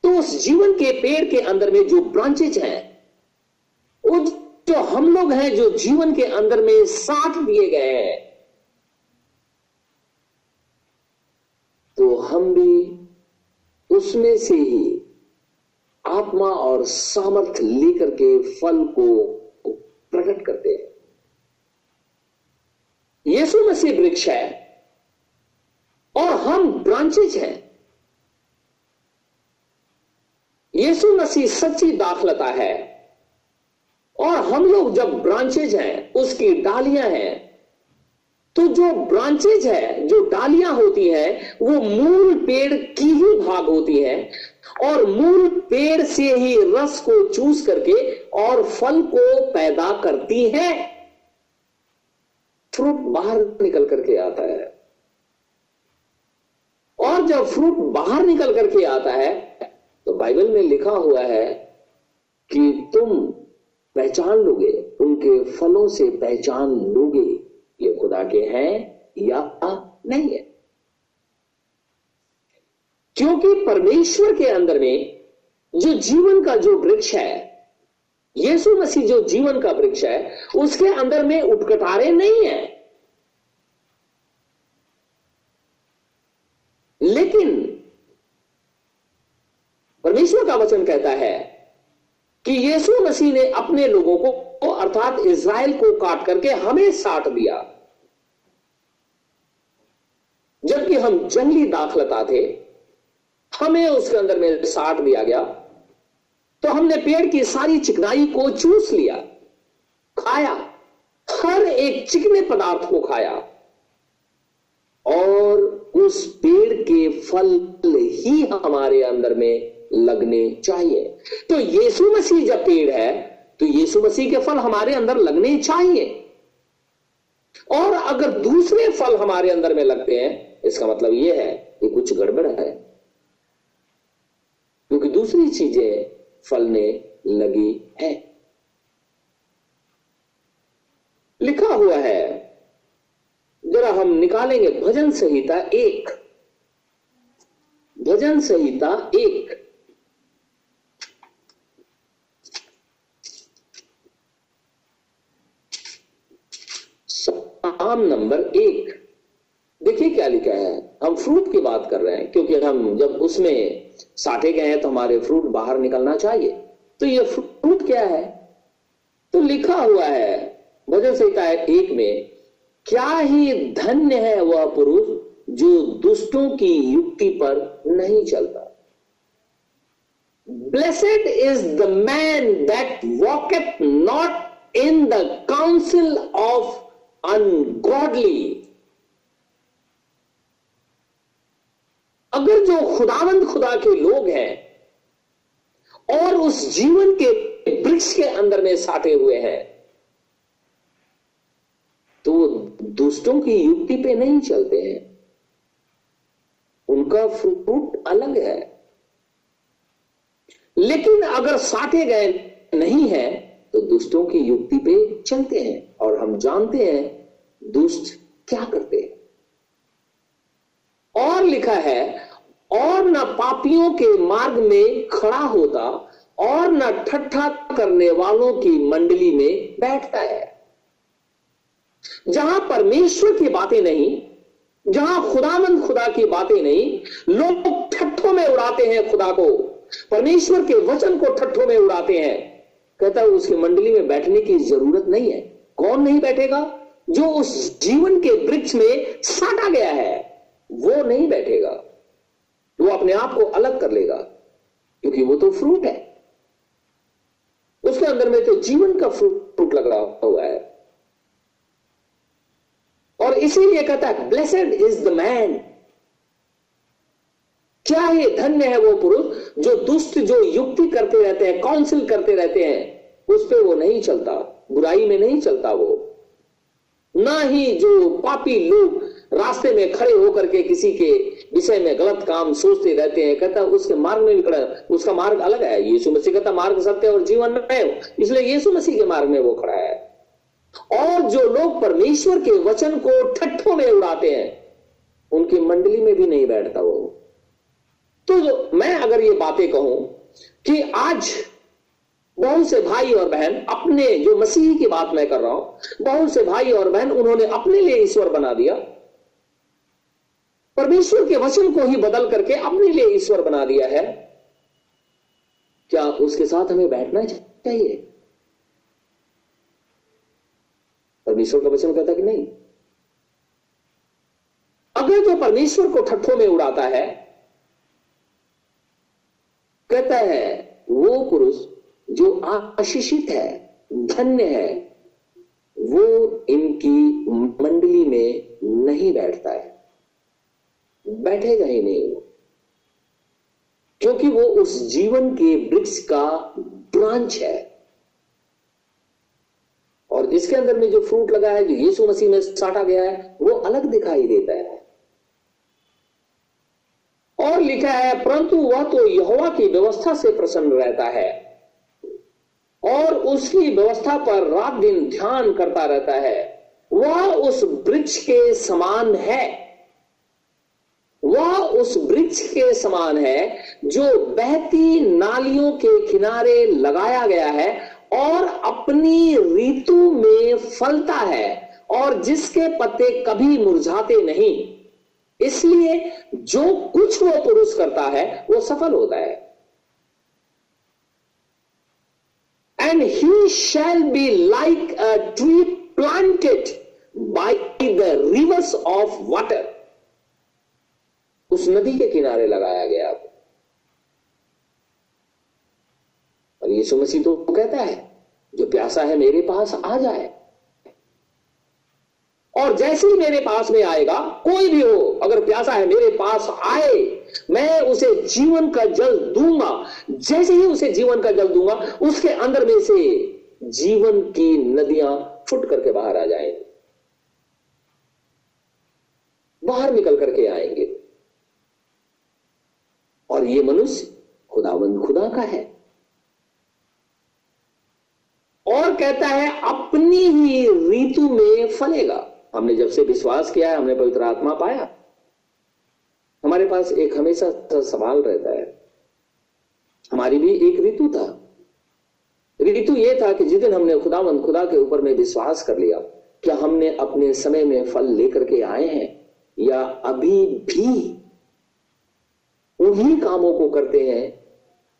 तो उस जीवन के पेड़ के अंदर में जो ब्रांचेज हैं, वो जो हम लोग हैं जो जीवन के अंदर में साथ दिए गए हैं तो हम भी उसमें से ही आत्मा और सामर्थ्य लेकर के फल को प्रकट करते हैं। यीशु मसीह वृक्ष है और हम ब्रांचेज हैं। यीशु मसीह सच्ची दाखलता है और हम लोग जब ब्रांचेज हैं, उसकी डालियाँ हैं तो जो ब्रांचेज है, जो डालियाँ होती है, वो मूल पेड़ की ही भाग होती है। और मूल पेड़ से ही रस को चूस करके और फल को पैदा करती है। फ्रूट बाहर निकल करके आता है। और जब फ्रूट बाहर निकल करके आता है तो बाइबल में लिखा हुआ है कि तुम पहचान लोगे, उनके फलों से पहचान लोगे। खुदा के हैं या नहीं है? क्योंकि परमेश्वर के अंदर में जो जीवन का जो वृक्ष है, यीशु मसीह जो जीवन का वृक्ष है, उसके अंदर में उठकटारे नहीं है। लेकिन परमेश्वर का वचन कहता है कि यीशु मसीह ने अपने लोगों को, अर्थात इज़राइल को काट करके हमें साट दिया। जबकि हम जंगली दाखलता थे, हमें उसके अंदर में साट दिया गया। तो हमने पेड़ की सारी चिकनाई को चूस लिया, खाया, हर एक चिकने पदार्थ को खाया, और उस पेड़ के फल ही हमारे अंदर में लगने चाहिए। तो यीशु मसीह जब पेड़ है तो यीशु मसीह के फल हमारे अंदर लगने चाहिए। और अगर दूसरे फल हमारे अंदर में लगते हैं इसका मतलब यह है कि कुछ गड़बड़ है। क्योंकि दूसरी चीज़ें फलने लगी है। लिखा हुआ है, जरा हम निकालेंगे भजन संहिता एक। भजन संहिता एक। साम नंबर एक। देखिए क्या लिखा है। हम फ्रूट की बात कर रहे हैं, क्योंकि हम जब उसमें साठे गए हैं तो हमारे फ्रूट बाहर निकलना चाहिए। तो ये फ्रूट क्या है? तो लिखा हुआ है, भजन संहिता एक में, क्या ही धन्य है वह पुरुष जो दुष्टों की युक्ति पर नहीं चलता। Blessed is the man that walketh not in the counsel of ungodly अगर जो खुदावंद खुदा के लोग हैं और उस जीवन के वृक्ष के अंदर में साटे हुए हैं तो दुष्टों की युक्ति पे नहीं चलते हैं। उनका फ्रूट अलग है। लेकिन अगर साटे गए नहीं है तो दुष्टों की युक्ति पे चलते हैं और हम जानते हैं दुष्ट क्या करते हैं। और लिखा है और न पापियों के मार्ग में खड़ा होता और न ठट्ठा करने वालों की मंडली में बैठता है। जहाँ परमेश्वर की बातें नहीं, जहाँ खुदामंद खुदा की बातें नहीं, लोग ठट्ठों में उड़ाते हैं खुदा को। परमेश्वर के वचन को ठट्ठों में उड़ाते हैं। कहता है, उसकी मंडली में बैठने की ज़रूरत नहीं है। कौन नहीं बैठेगा? जो उस जीवन के वृक्ष में साटा गया है, वो नहीं बैठेगा। वो अपने आप को अलग कर लेगा, क्योंकि वो तो फ्रूट है। उसके अंदर में तो जीवन का फ्रूट फ्रूट लग रहा हुआ है। और इसीलिए कहता है ब्लेसेड इज़ द मैन क्या है धन्य है वो पुरुष जो दुष्ट, जो युक्ति करते रहते हैं काउंसिल करते रहते हैं, उस पर वो नहीं चलता, बुराई में नहीं चलता वो। ना ही जो पापी लोग रास्ते में खड़े होकर के किसी के विषय में गलत काम सोचते रहते हैं, कहता उसके मार्ग में भी खड़ा उसका मार्ग अलग है। यीशु मसीह कहता मार्ग सत्य और जीवन में इसलिए यीशु मसीह के मार्ग में वो खड़ा है। और जो लोग परमेश्वर के वचन को ठट्ठों में उड़ाते हैं, उनकी मंडली में भी नहीं बैठता वो। तो मैं अगर ये बातें कहूँ कि आज बहुत से भाई और बहन अपने, जो मसीह की बात मैं कर रहा हूँ बहुत से भाई और बहन, उन्होंने अपने लिए ईश्वर बना दिया। परमेश्वर के वचन को ही बदल करके अपने लिए ईश्वर बना दिया है। क्या उसके साथ हमें बैठना चाहिए? परमेश्वर का वचन कहता कि नहीं। अगर जो परमेश्वर को ठट्ठों में उड़ाता है, कहता है, वो पुरुष जो आशीषित है, धन्य है, वो इनकी मंडली में नहीं बैठता है। बैठेगा ही नहीं। वो क्योंकि वो उस जीवन के वृक्ष का ब्रांच है। और इसके अंदर में जो फ्रूट लगा है, जो यीशु मसीह में साटा गया है, वो अलग दिखाई देता है। और लिखा है, परंतु वह तो यहोवा की व्यवस्था से प्रसन्न रहता है और उसकी व्यवस्था पर रात दिन ध्यान करता रहता है। वह उस वृक्ष के समान है। वह उस वृक्ष के समान है जो बहती नालियों के किनारे लगाया गया है और अपनी ऋतु में फलता है और जिसके पत्ते कभी मुरझाते नहीं। इसलिए जो कुछ वो पुरुष करता है वो सफल होता है। And he shall be like a tree planted by the rivers of water उस नदी के किनारे लगाया गया और यीशु मसीह तो कहता है, जो प्यासा है मेरे पास, आ जाए। और जैसे ही मेरे पास में आएगा, कोई भी हो, अगर प्यासा है मेरे पास आए, मैं उसे जीवन का जल दूँगा। जैसे ही उसे जीवन का जल दूँगा, उसके अंदर में से जीवन की नदियाँ फुट करके बाहर आ जाएँगी। बाहर निकल करके आएँगे। और ये मनुष्य खुदावंद खुदा का है। और कहता है, अपनी ही ऋतु में फलेगा। हमने जब से विश्वास किया है, हमने पवित्र आत्मा पाया। हमारे पास एक हमेशा सवाल रहता है। हमारी भी एक ऋतु था। ऋतु यह था कि जिस दिन हमने खुदावंद खुदा के ऊपर में विश्वास कर लिया, क्या हमने अपने समय में फल लेकर के आए हैं, या अभी भी उन्हीं कामों को करते हैं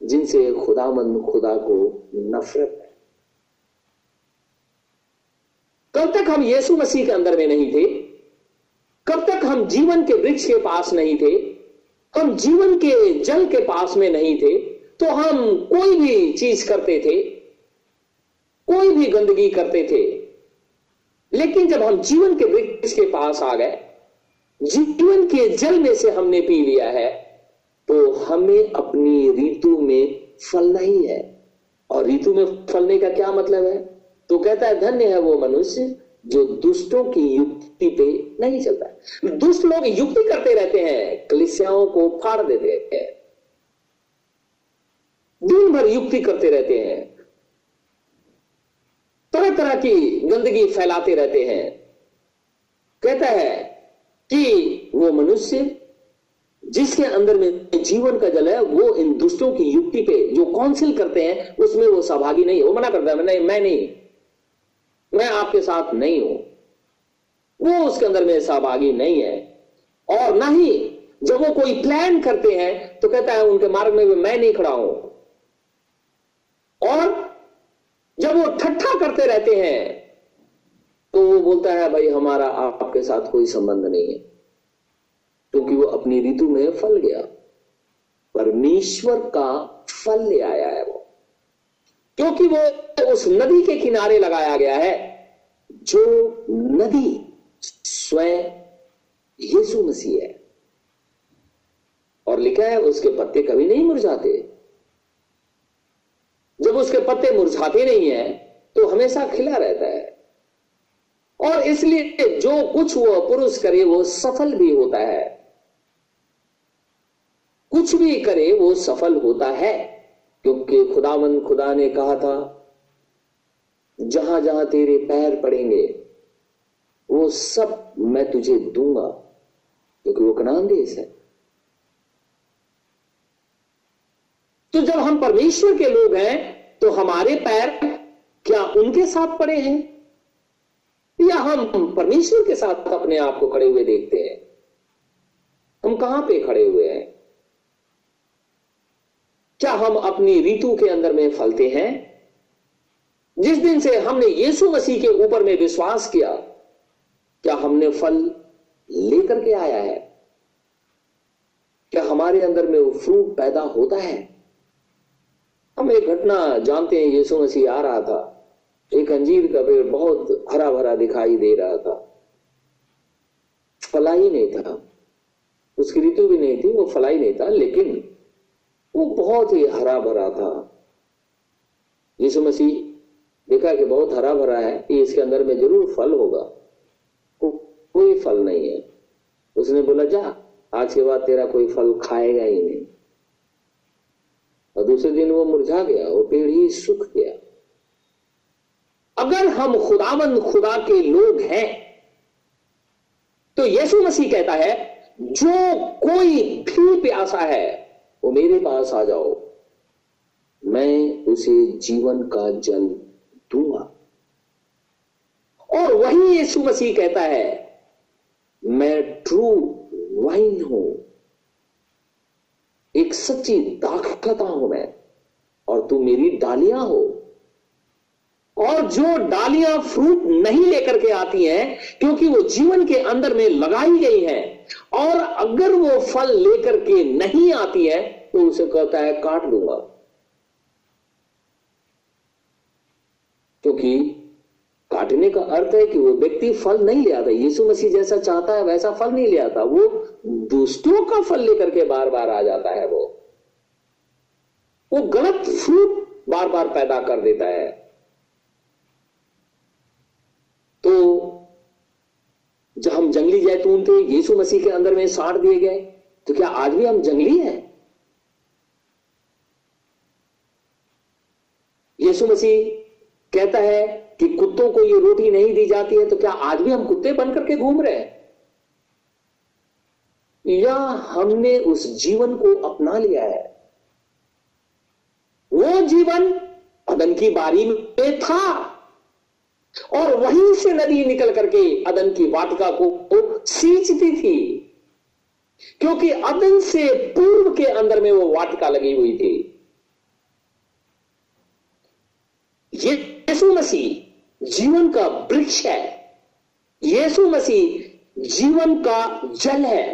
जिनसे खुदा खुदामंद खुदा को नफरत है। कब तक हम यीशु मसीह के अंदर में नहीं थे? कब तक हम जीवन के वृक्ष के पास नहीं थे? हम जीवन के जल के पास में नहीं थे तो हम कोई भी चीज़ करते थे, कोई भी गंदगी करते थे। लेकिन जब हम जीवन के वृक्ष के पास आ गए, जीवन के जल में से हमने पी लिया है तो हमें अपनी ऋतु में फलना ही है। और ऋतु में फलने का क्या मतलब है? तो कहता है, धन्य है वो मनुष्य जो दुष्टों की युक्ति पे नहीं चलता दुष्ट लोग युक्ति करते रहते हैं, कलिसियाओं को फाड़ देते हैं। दिन भर युक्ति करते रहते हैं। तरह तरह की गंदगी फैलाते रहते हैं। कहता है कि वो मनुष्य जिसके अंदर में जीवन का जल है, वो इन दुष्टों की युक्ति पे जो काउंसिल करते हैं, उसमें वो सहभागी नहीं है। वो मना करता है, नहीं, मैं नहीं मैं आपके साथ नहीं हूँ। वो उसके अंदर में सहभागी नहीं है। और ना ही जब वो कोई प्लान करते हैं तो कहता है उनके मार्ग में भी, मैं नहीं खड़ा हूँ। और जब वो ठट्ठा करते रहते हैं तो वो बोलता है, भाई, हमारा आपके साथ कोई संबंध नहीं है। क्योंकि वो अपनी ऋतु में फल गया। परमेश्वर का फल ले आया है वो। क्योंकि वो उस नदी के किनारे लगाया गया है, जो नदी स्वयं यीशु मसीह है। और लिखा है, उसके पत्ते कभी नहीं मुरझाते। जब उसके पत्ते मुरझाते नहीं है तो हमेशा खिला रहता है। और इसलिए जो कुछ वो पुरुष करे, वो सफल भी होता है। कुछ भी करे वो सफल होता है। क्योंकि खुदावन खुदा ने कहा था, जहाँ जहाँ तेरे पैर पड़ेंगे, वो सब मैं तुझे दूँगा, क्योंकि वो कनान देश है। तो जब हम परमेश्वर के लोग हैं तो हमारे पैर क्या उनके साथ पड़े हैं? या हम परमेश्वर के साथ अपने आप को खड़े हुए देखते हैं? हम कहाँ पे खड़े हुए हैं? क्या हम अपनी ऋतु के अंदर में फलते हैं? जिस दिन से हमने यीशु मसीह के ऊपर में विश्वास किया, क्या हमने फल लेकर के आया है? क्या हमारे अंदर में वो फ्रूट पैदा होता है? हम एक घटना जानते हैं, यीशु मसीह आ रहा था। एक अंजीर का पेड़ बहुत हरा भरा दिखाई दे रहा था। फलाई नहीं था। उसकी ऋतु भी नहीं थी, वो फलाई नहीं था, लेकिन वो बहुत ही हरा भरा था। यीशु मसीह देखा कि बहुत हरा भरा है कि इसके अंदर में ज़रूर फल होगा। कोई फल नहीं है। उसने बोला, जा, आज के बाद तेरा कोई फल खाएगा ही नहीं। और दूसरे दिन वो मुरझा गया, वो पेड़ ही सूख गया। अगर हम खुदाबंद खुदा के लोग हैं तो यीशु मसीह कहता है, जो कोई भी प्यासा है वो मेरे पास आ जाओ। मैं उसे जीवन का जल दूँगा। और वही यीशु मसीह कहता है, मैं ट्रू वाइन हूँ। एक सच्ची दाखलता हूँ मैं, और तू मेरी डालियाँ हो। और जो डालियाँ फ्रूट नहीं लेकर के आती हैं, क्योंकि वो जीवन के अंदर में लगाई गई हैं, और अगर वो फल लेकर के नहीं आती है तो उसे कहता है, काट दूँगा। क्योंकि काटने का अर्थ है कि वो व्यक्ति फल नहीं ले आता। यीशु मसीह जैसा चाहता है, वैसा फल नहीं ले आता। वो दुष्टों का फल लेकर के बार बार आ जाता है वो। वो गलत फ्रूट बार बार पैदा कर देता है। तो जब हम जंगली जैतून थे, यीशु मसीह के अंदर में साड़ दिए गए तो क्या आज भी हम जंगली हैं? यीशु मसीह कहता है कि कुत्तों को ये रोटी नहीं दी जाती है तो क्या आज भी हम कुत्ते बन करके घूम रहे हैं? या हमने उस जीवन को अपना लिया है? वो जीवन अदन की बारी में था। और वहीं से नदी निकल करके अदन की वाटिका को सींचती थी, क्योंकि अदन से पूर्व के अंदर में वो वाटिका लगी हुई थी ये यीशु मसीह जीवन का वृक्ष है। यीशु मसीह जीवन का जल है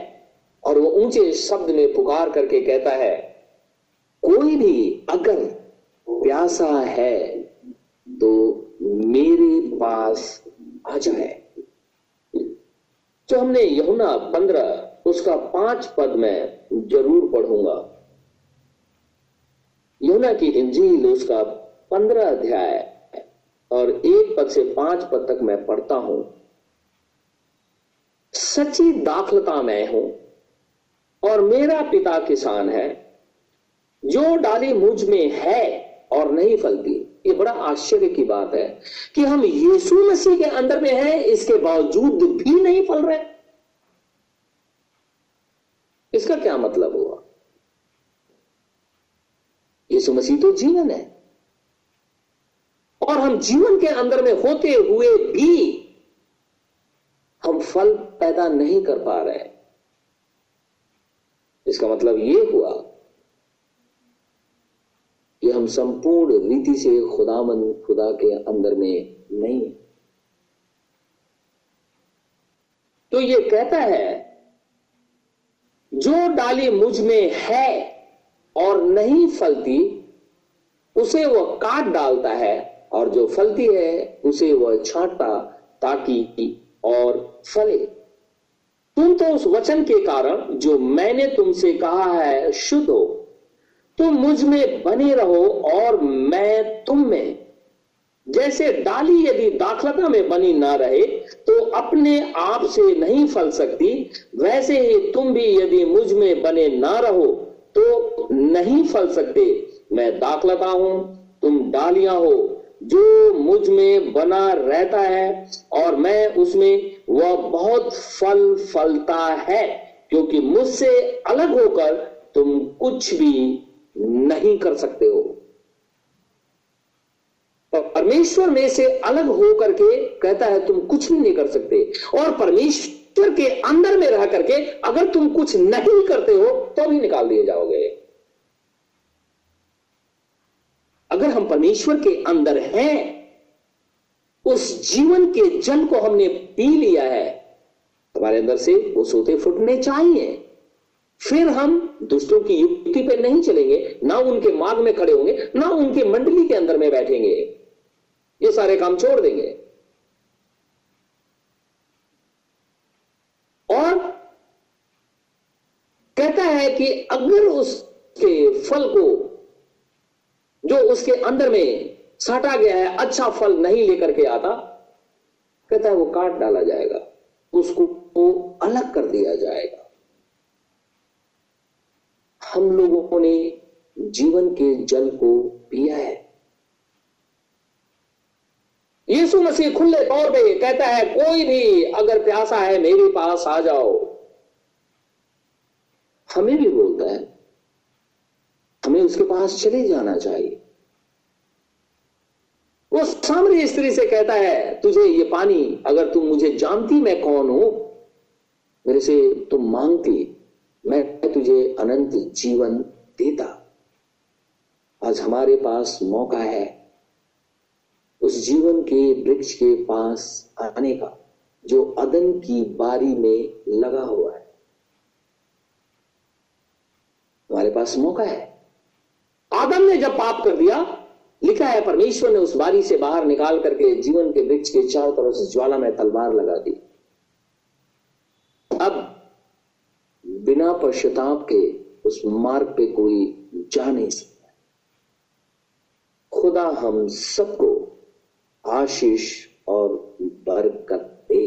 और वो ऊँचे शब्द में पुकार करके कहता है, कोई भी अगर प्यासा है तो मेरे पास आ जाए। जो हमने यमुना पंद्रह, उसका पाँच पद में ज़रूर पढ़ूँगा। यमुना की इंजील उसका पंद्रह अध्याय और एक पद से पाँच पद तक मैं पढ़ता हूँ। सच्ची दाखलता मैं हूँ और मेरा पिता किसान है। जो डाली मुझमें है और नहीं फलती, ये बड़ा आश्चर्य की बात है कि हम यीशु मसीह के अंदर में हैं, इसके बावजूद भी नहीं फल रहे। इसका क्या मतलब हुआ? यीशु मसीह तो जीवन है। और हम जीवन के अंदर में होते हुए भी हम फल पैदा नहीं कर पा रहे इसका मतलब यह हुआ कि हम संपूर्ण रीति से खुदामन खुदा के अंदर में नहीं तो ये कहता है, जो डाली मुझमें है और नहीं फलती, उसे वह काट डालता है और जो फलती है, उसे वह छांटता ताकि और फले। तुम तो उस वचन के कारण, जो मैंने तुमसे कहा है, शुद्ध हो। तुम मुझमें बने रहो और मैं तुम में। जैसे डाली यदि दाखलता में बनी ना रहे तो अपने आप से नहीं फल सकती। वैसे ही तुम भी यदि मुझमें बने ना रहो तो नहीं फल सकते। मैं दाखलता हूँ, तुम डालियाँ हो। जो मुझमें बना रहता है और मैं उसमें वह बहुत फल फलता है, क्योंकि मुझसे अलग होकर तुम कुछ भी नहीं कर सकते हो। परमेश्वर में से अलग होकर के कहता है, तुम कुछ भी नहीं कर सकते। और परमेश्वर के अंदर में रह करके अगर तुम कुछ नहीं करते हो तो भी निकाल दिए जाओगे। अगर हम परमेश्वर के अंदर हैं, उस जीवन के जल को हमने पी लिया है, हमारे अंदर से वो सोते फुटने चाहिए। फिर हम दुष्टों की युक्ति पे नहीं चलेंगे, ना उनके मार्ग में खड़े होंगे, ना उनके मंडली के अंदर में बैठेंगे। ये सारे काम छोड़ देंगे। और कहता है कि अगर उसके फल को जो उसके अंदर में साटा गया है अच्छा फल नहीं लेकर के आता, कहता है वो काट डाला जाएगा, उसको वो अलग कर दिया जाएगा। उन्होंने जीवन के जल को पिया है। यीशु मसीह खुले तौर पे कहता है, कोई भी अगर प्यासा है, मेरे पास आ जाओ। हमें भी बोलता है हमें उसके पास चले जाना चाहिए। वो सामने स्त्री से कहता है, तुझे ये पानी, अगर तुम मुझे जानती मैं कौन हूँ? मेरे से तुम मांगती, मैं तुझे अनंत जीवन देता। आज हमारे पास मौका है उस जीवन के वृक्ष के पास आने का, जो अदन की बारी में लगा हुआ है। हमारे पास मौका है। आदम ने जब पाप कर दिया, लिखा है, परमेश्वर ने उस बारी से बाहर निकाल करके जीवन के वृक्ष के चारों तरफ़ से ज्वाला में तलवार लगा दी। अब बिना पश्चाताप के उस मार्ग पे कोई जा नहीं सकता। खुदा हम सबको आशीष और बरकत दे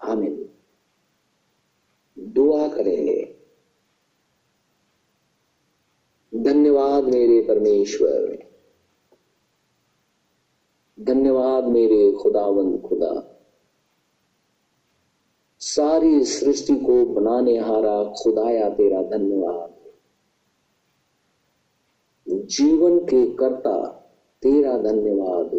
आमिन दुआ करेंगे धन्यवाद मेरे परमेश्वर धन्यवाद मेरे खुदावंद खुदा। सारी सृष्टि को बनाने हारा खुदाया तेरा धन्यवाद। जीवन के कर्ता तेरा धन्यवाद।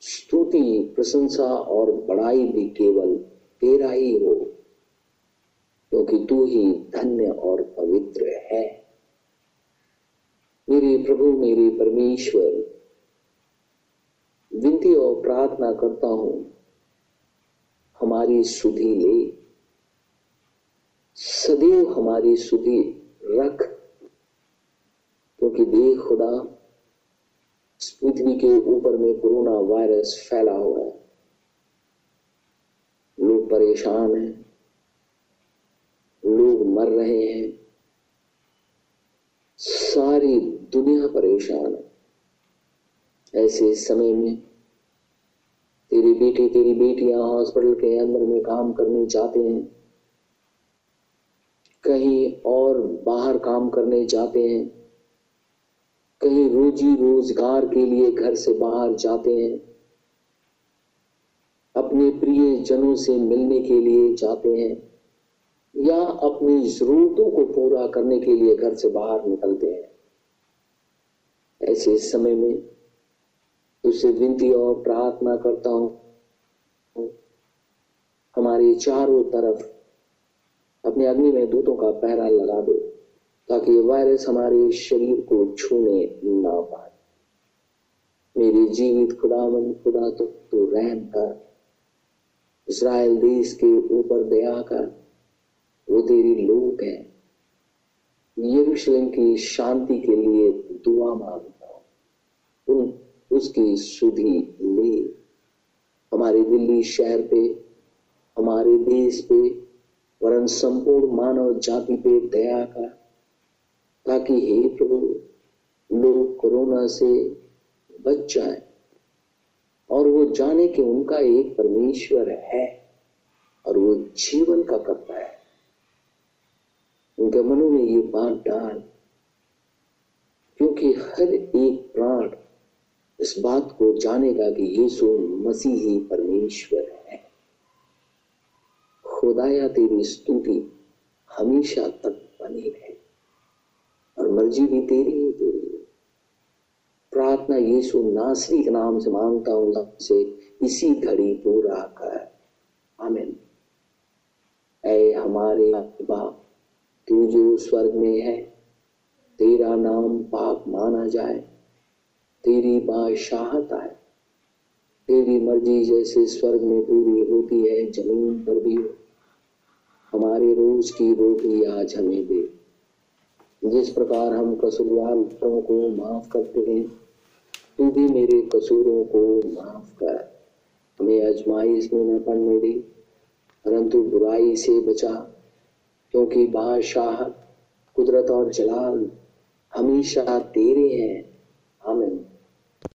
स्तुति, प्रशंसा और बड़ाई भी केवल तेरा ही हो, क्योंकि तू ही धन्य और पवित्र है। मेरे प्रभु, मेरे परमेश्वर, विनती और प्रार्थना करता हूँ, हमारी सुधि ले। सदैव हमारी सुधि रख, क्योंकि देख खुदा पृथ्वी के ऊपर में कोरोना वायरस फैला हुआ है। लोग परेशान हैं, लोग मर रहे हैं। सारी दुनिया परेशान है। ऐसे समय में तेरी बेटी, तेरी बेटियाँ हॉस्पिटल के अंदर में काम करने जाते हैं, कहीं और बाहर काम करने जाते हैं, कहीं रोजी रोज़गार के लिए घर से बाहर जाते हैं, अपने प्रिय जनों से मिलने के लिए जाते हैं, या अपनी जरूरतों को पूरा करने के लिए घर से बाहर निकलते हैं। ऐसे समय में तुझसे विनती और प्रार्थना करता हूँ। हमारे चारों तरफ़ अपने अग्नि में दूतों का पहरा लगा दो ताकि ये वायरस हमारे शरीर को छूने ना पाए। मेरे जीवित खुदावन खुदा तो, तो रहम कर। इसराइल देश के ऊपर दया कर वो तेरी लोग है। यरूशलेम की शांति के लिए दुआ माँगता हूँ उन उसकी सुधि ले। हमारे दिल्ली शहर पे, हमारे देश पे, वरन संपूर्ण मानव जाति पे दया का ताकि हे प्रभु, लोग कोरोना से बच जाए, और वो जाने कि उनका एक परमेश्वर है, और वो जीवन का करता है। उनके मनों में ये बात डाल, क्योंकि हर एक प्राण इस बात को जानेगा कि यीशु मसीह ही परमेश्वर है। खुदाया तेरी स्तुति हमेशा तक बनी रहे और मर्ज़ी भी तेरी ही तेरी प्रार्थना यीशु नासरी के नाम से माँगता हूँ से इसी घड़ी पूरा कर। आमिन। ऐ हमारे बाप तू जो स्वर्ग में है, तेरा नाम पाप माना जाए। तेरी बादशाहत आए। तेरी मर्ज़ी जैसे स्वर्ग में पूरी होती है, ज़मीन पर भी हो। हमारे रोज की रोटी आज हमें दे। जिस प्रकार हम कसूरवारों को माफ़ करते हैं, तू भी मेरे कसूरों को माफ़ कर। हमें अजमाइश में न पड़ने दे, परंतु बुराई से बचा। क्योंकि बादशाह कुदरत और जलाल हमेशा तेरे हैं। आमिन।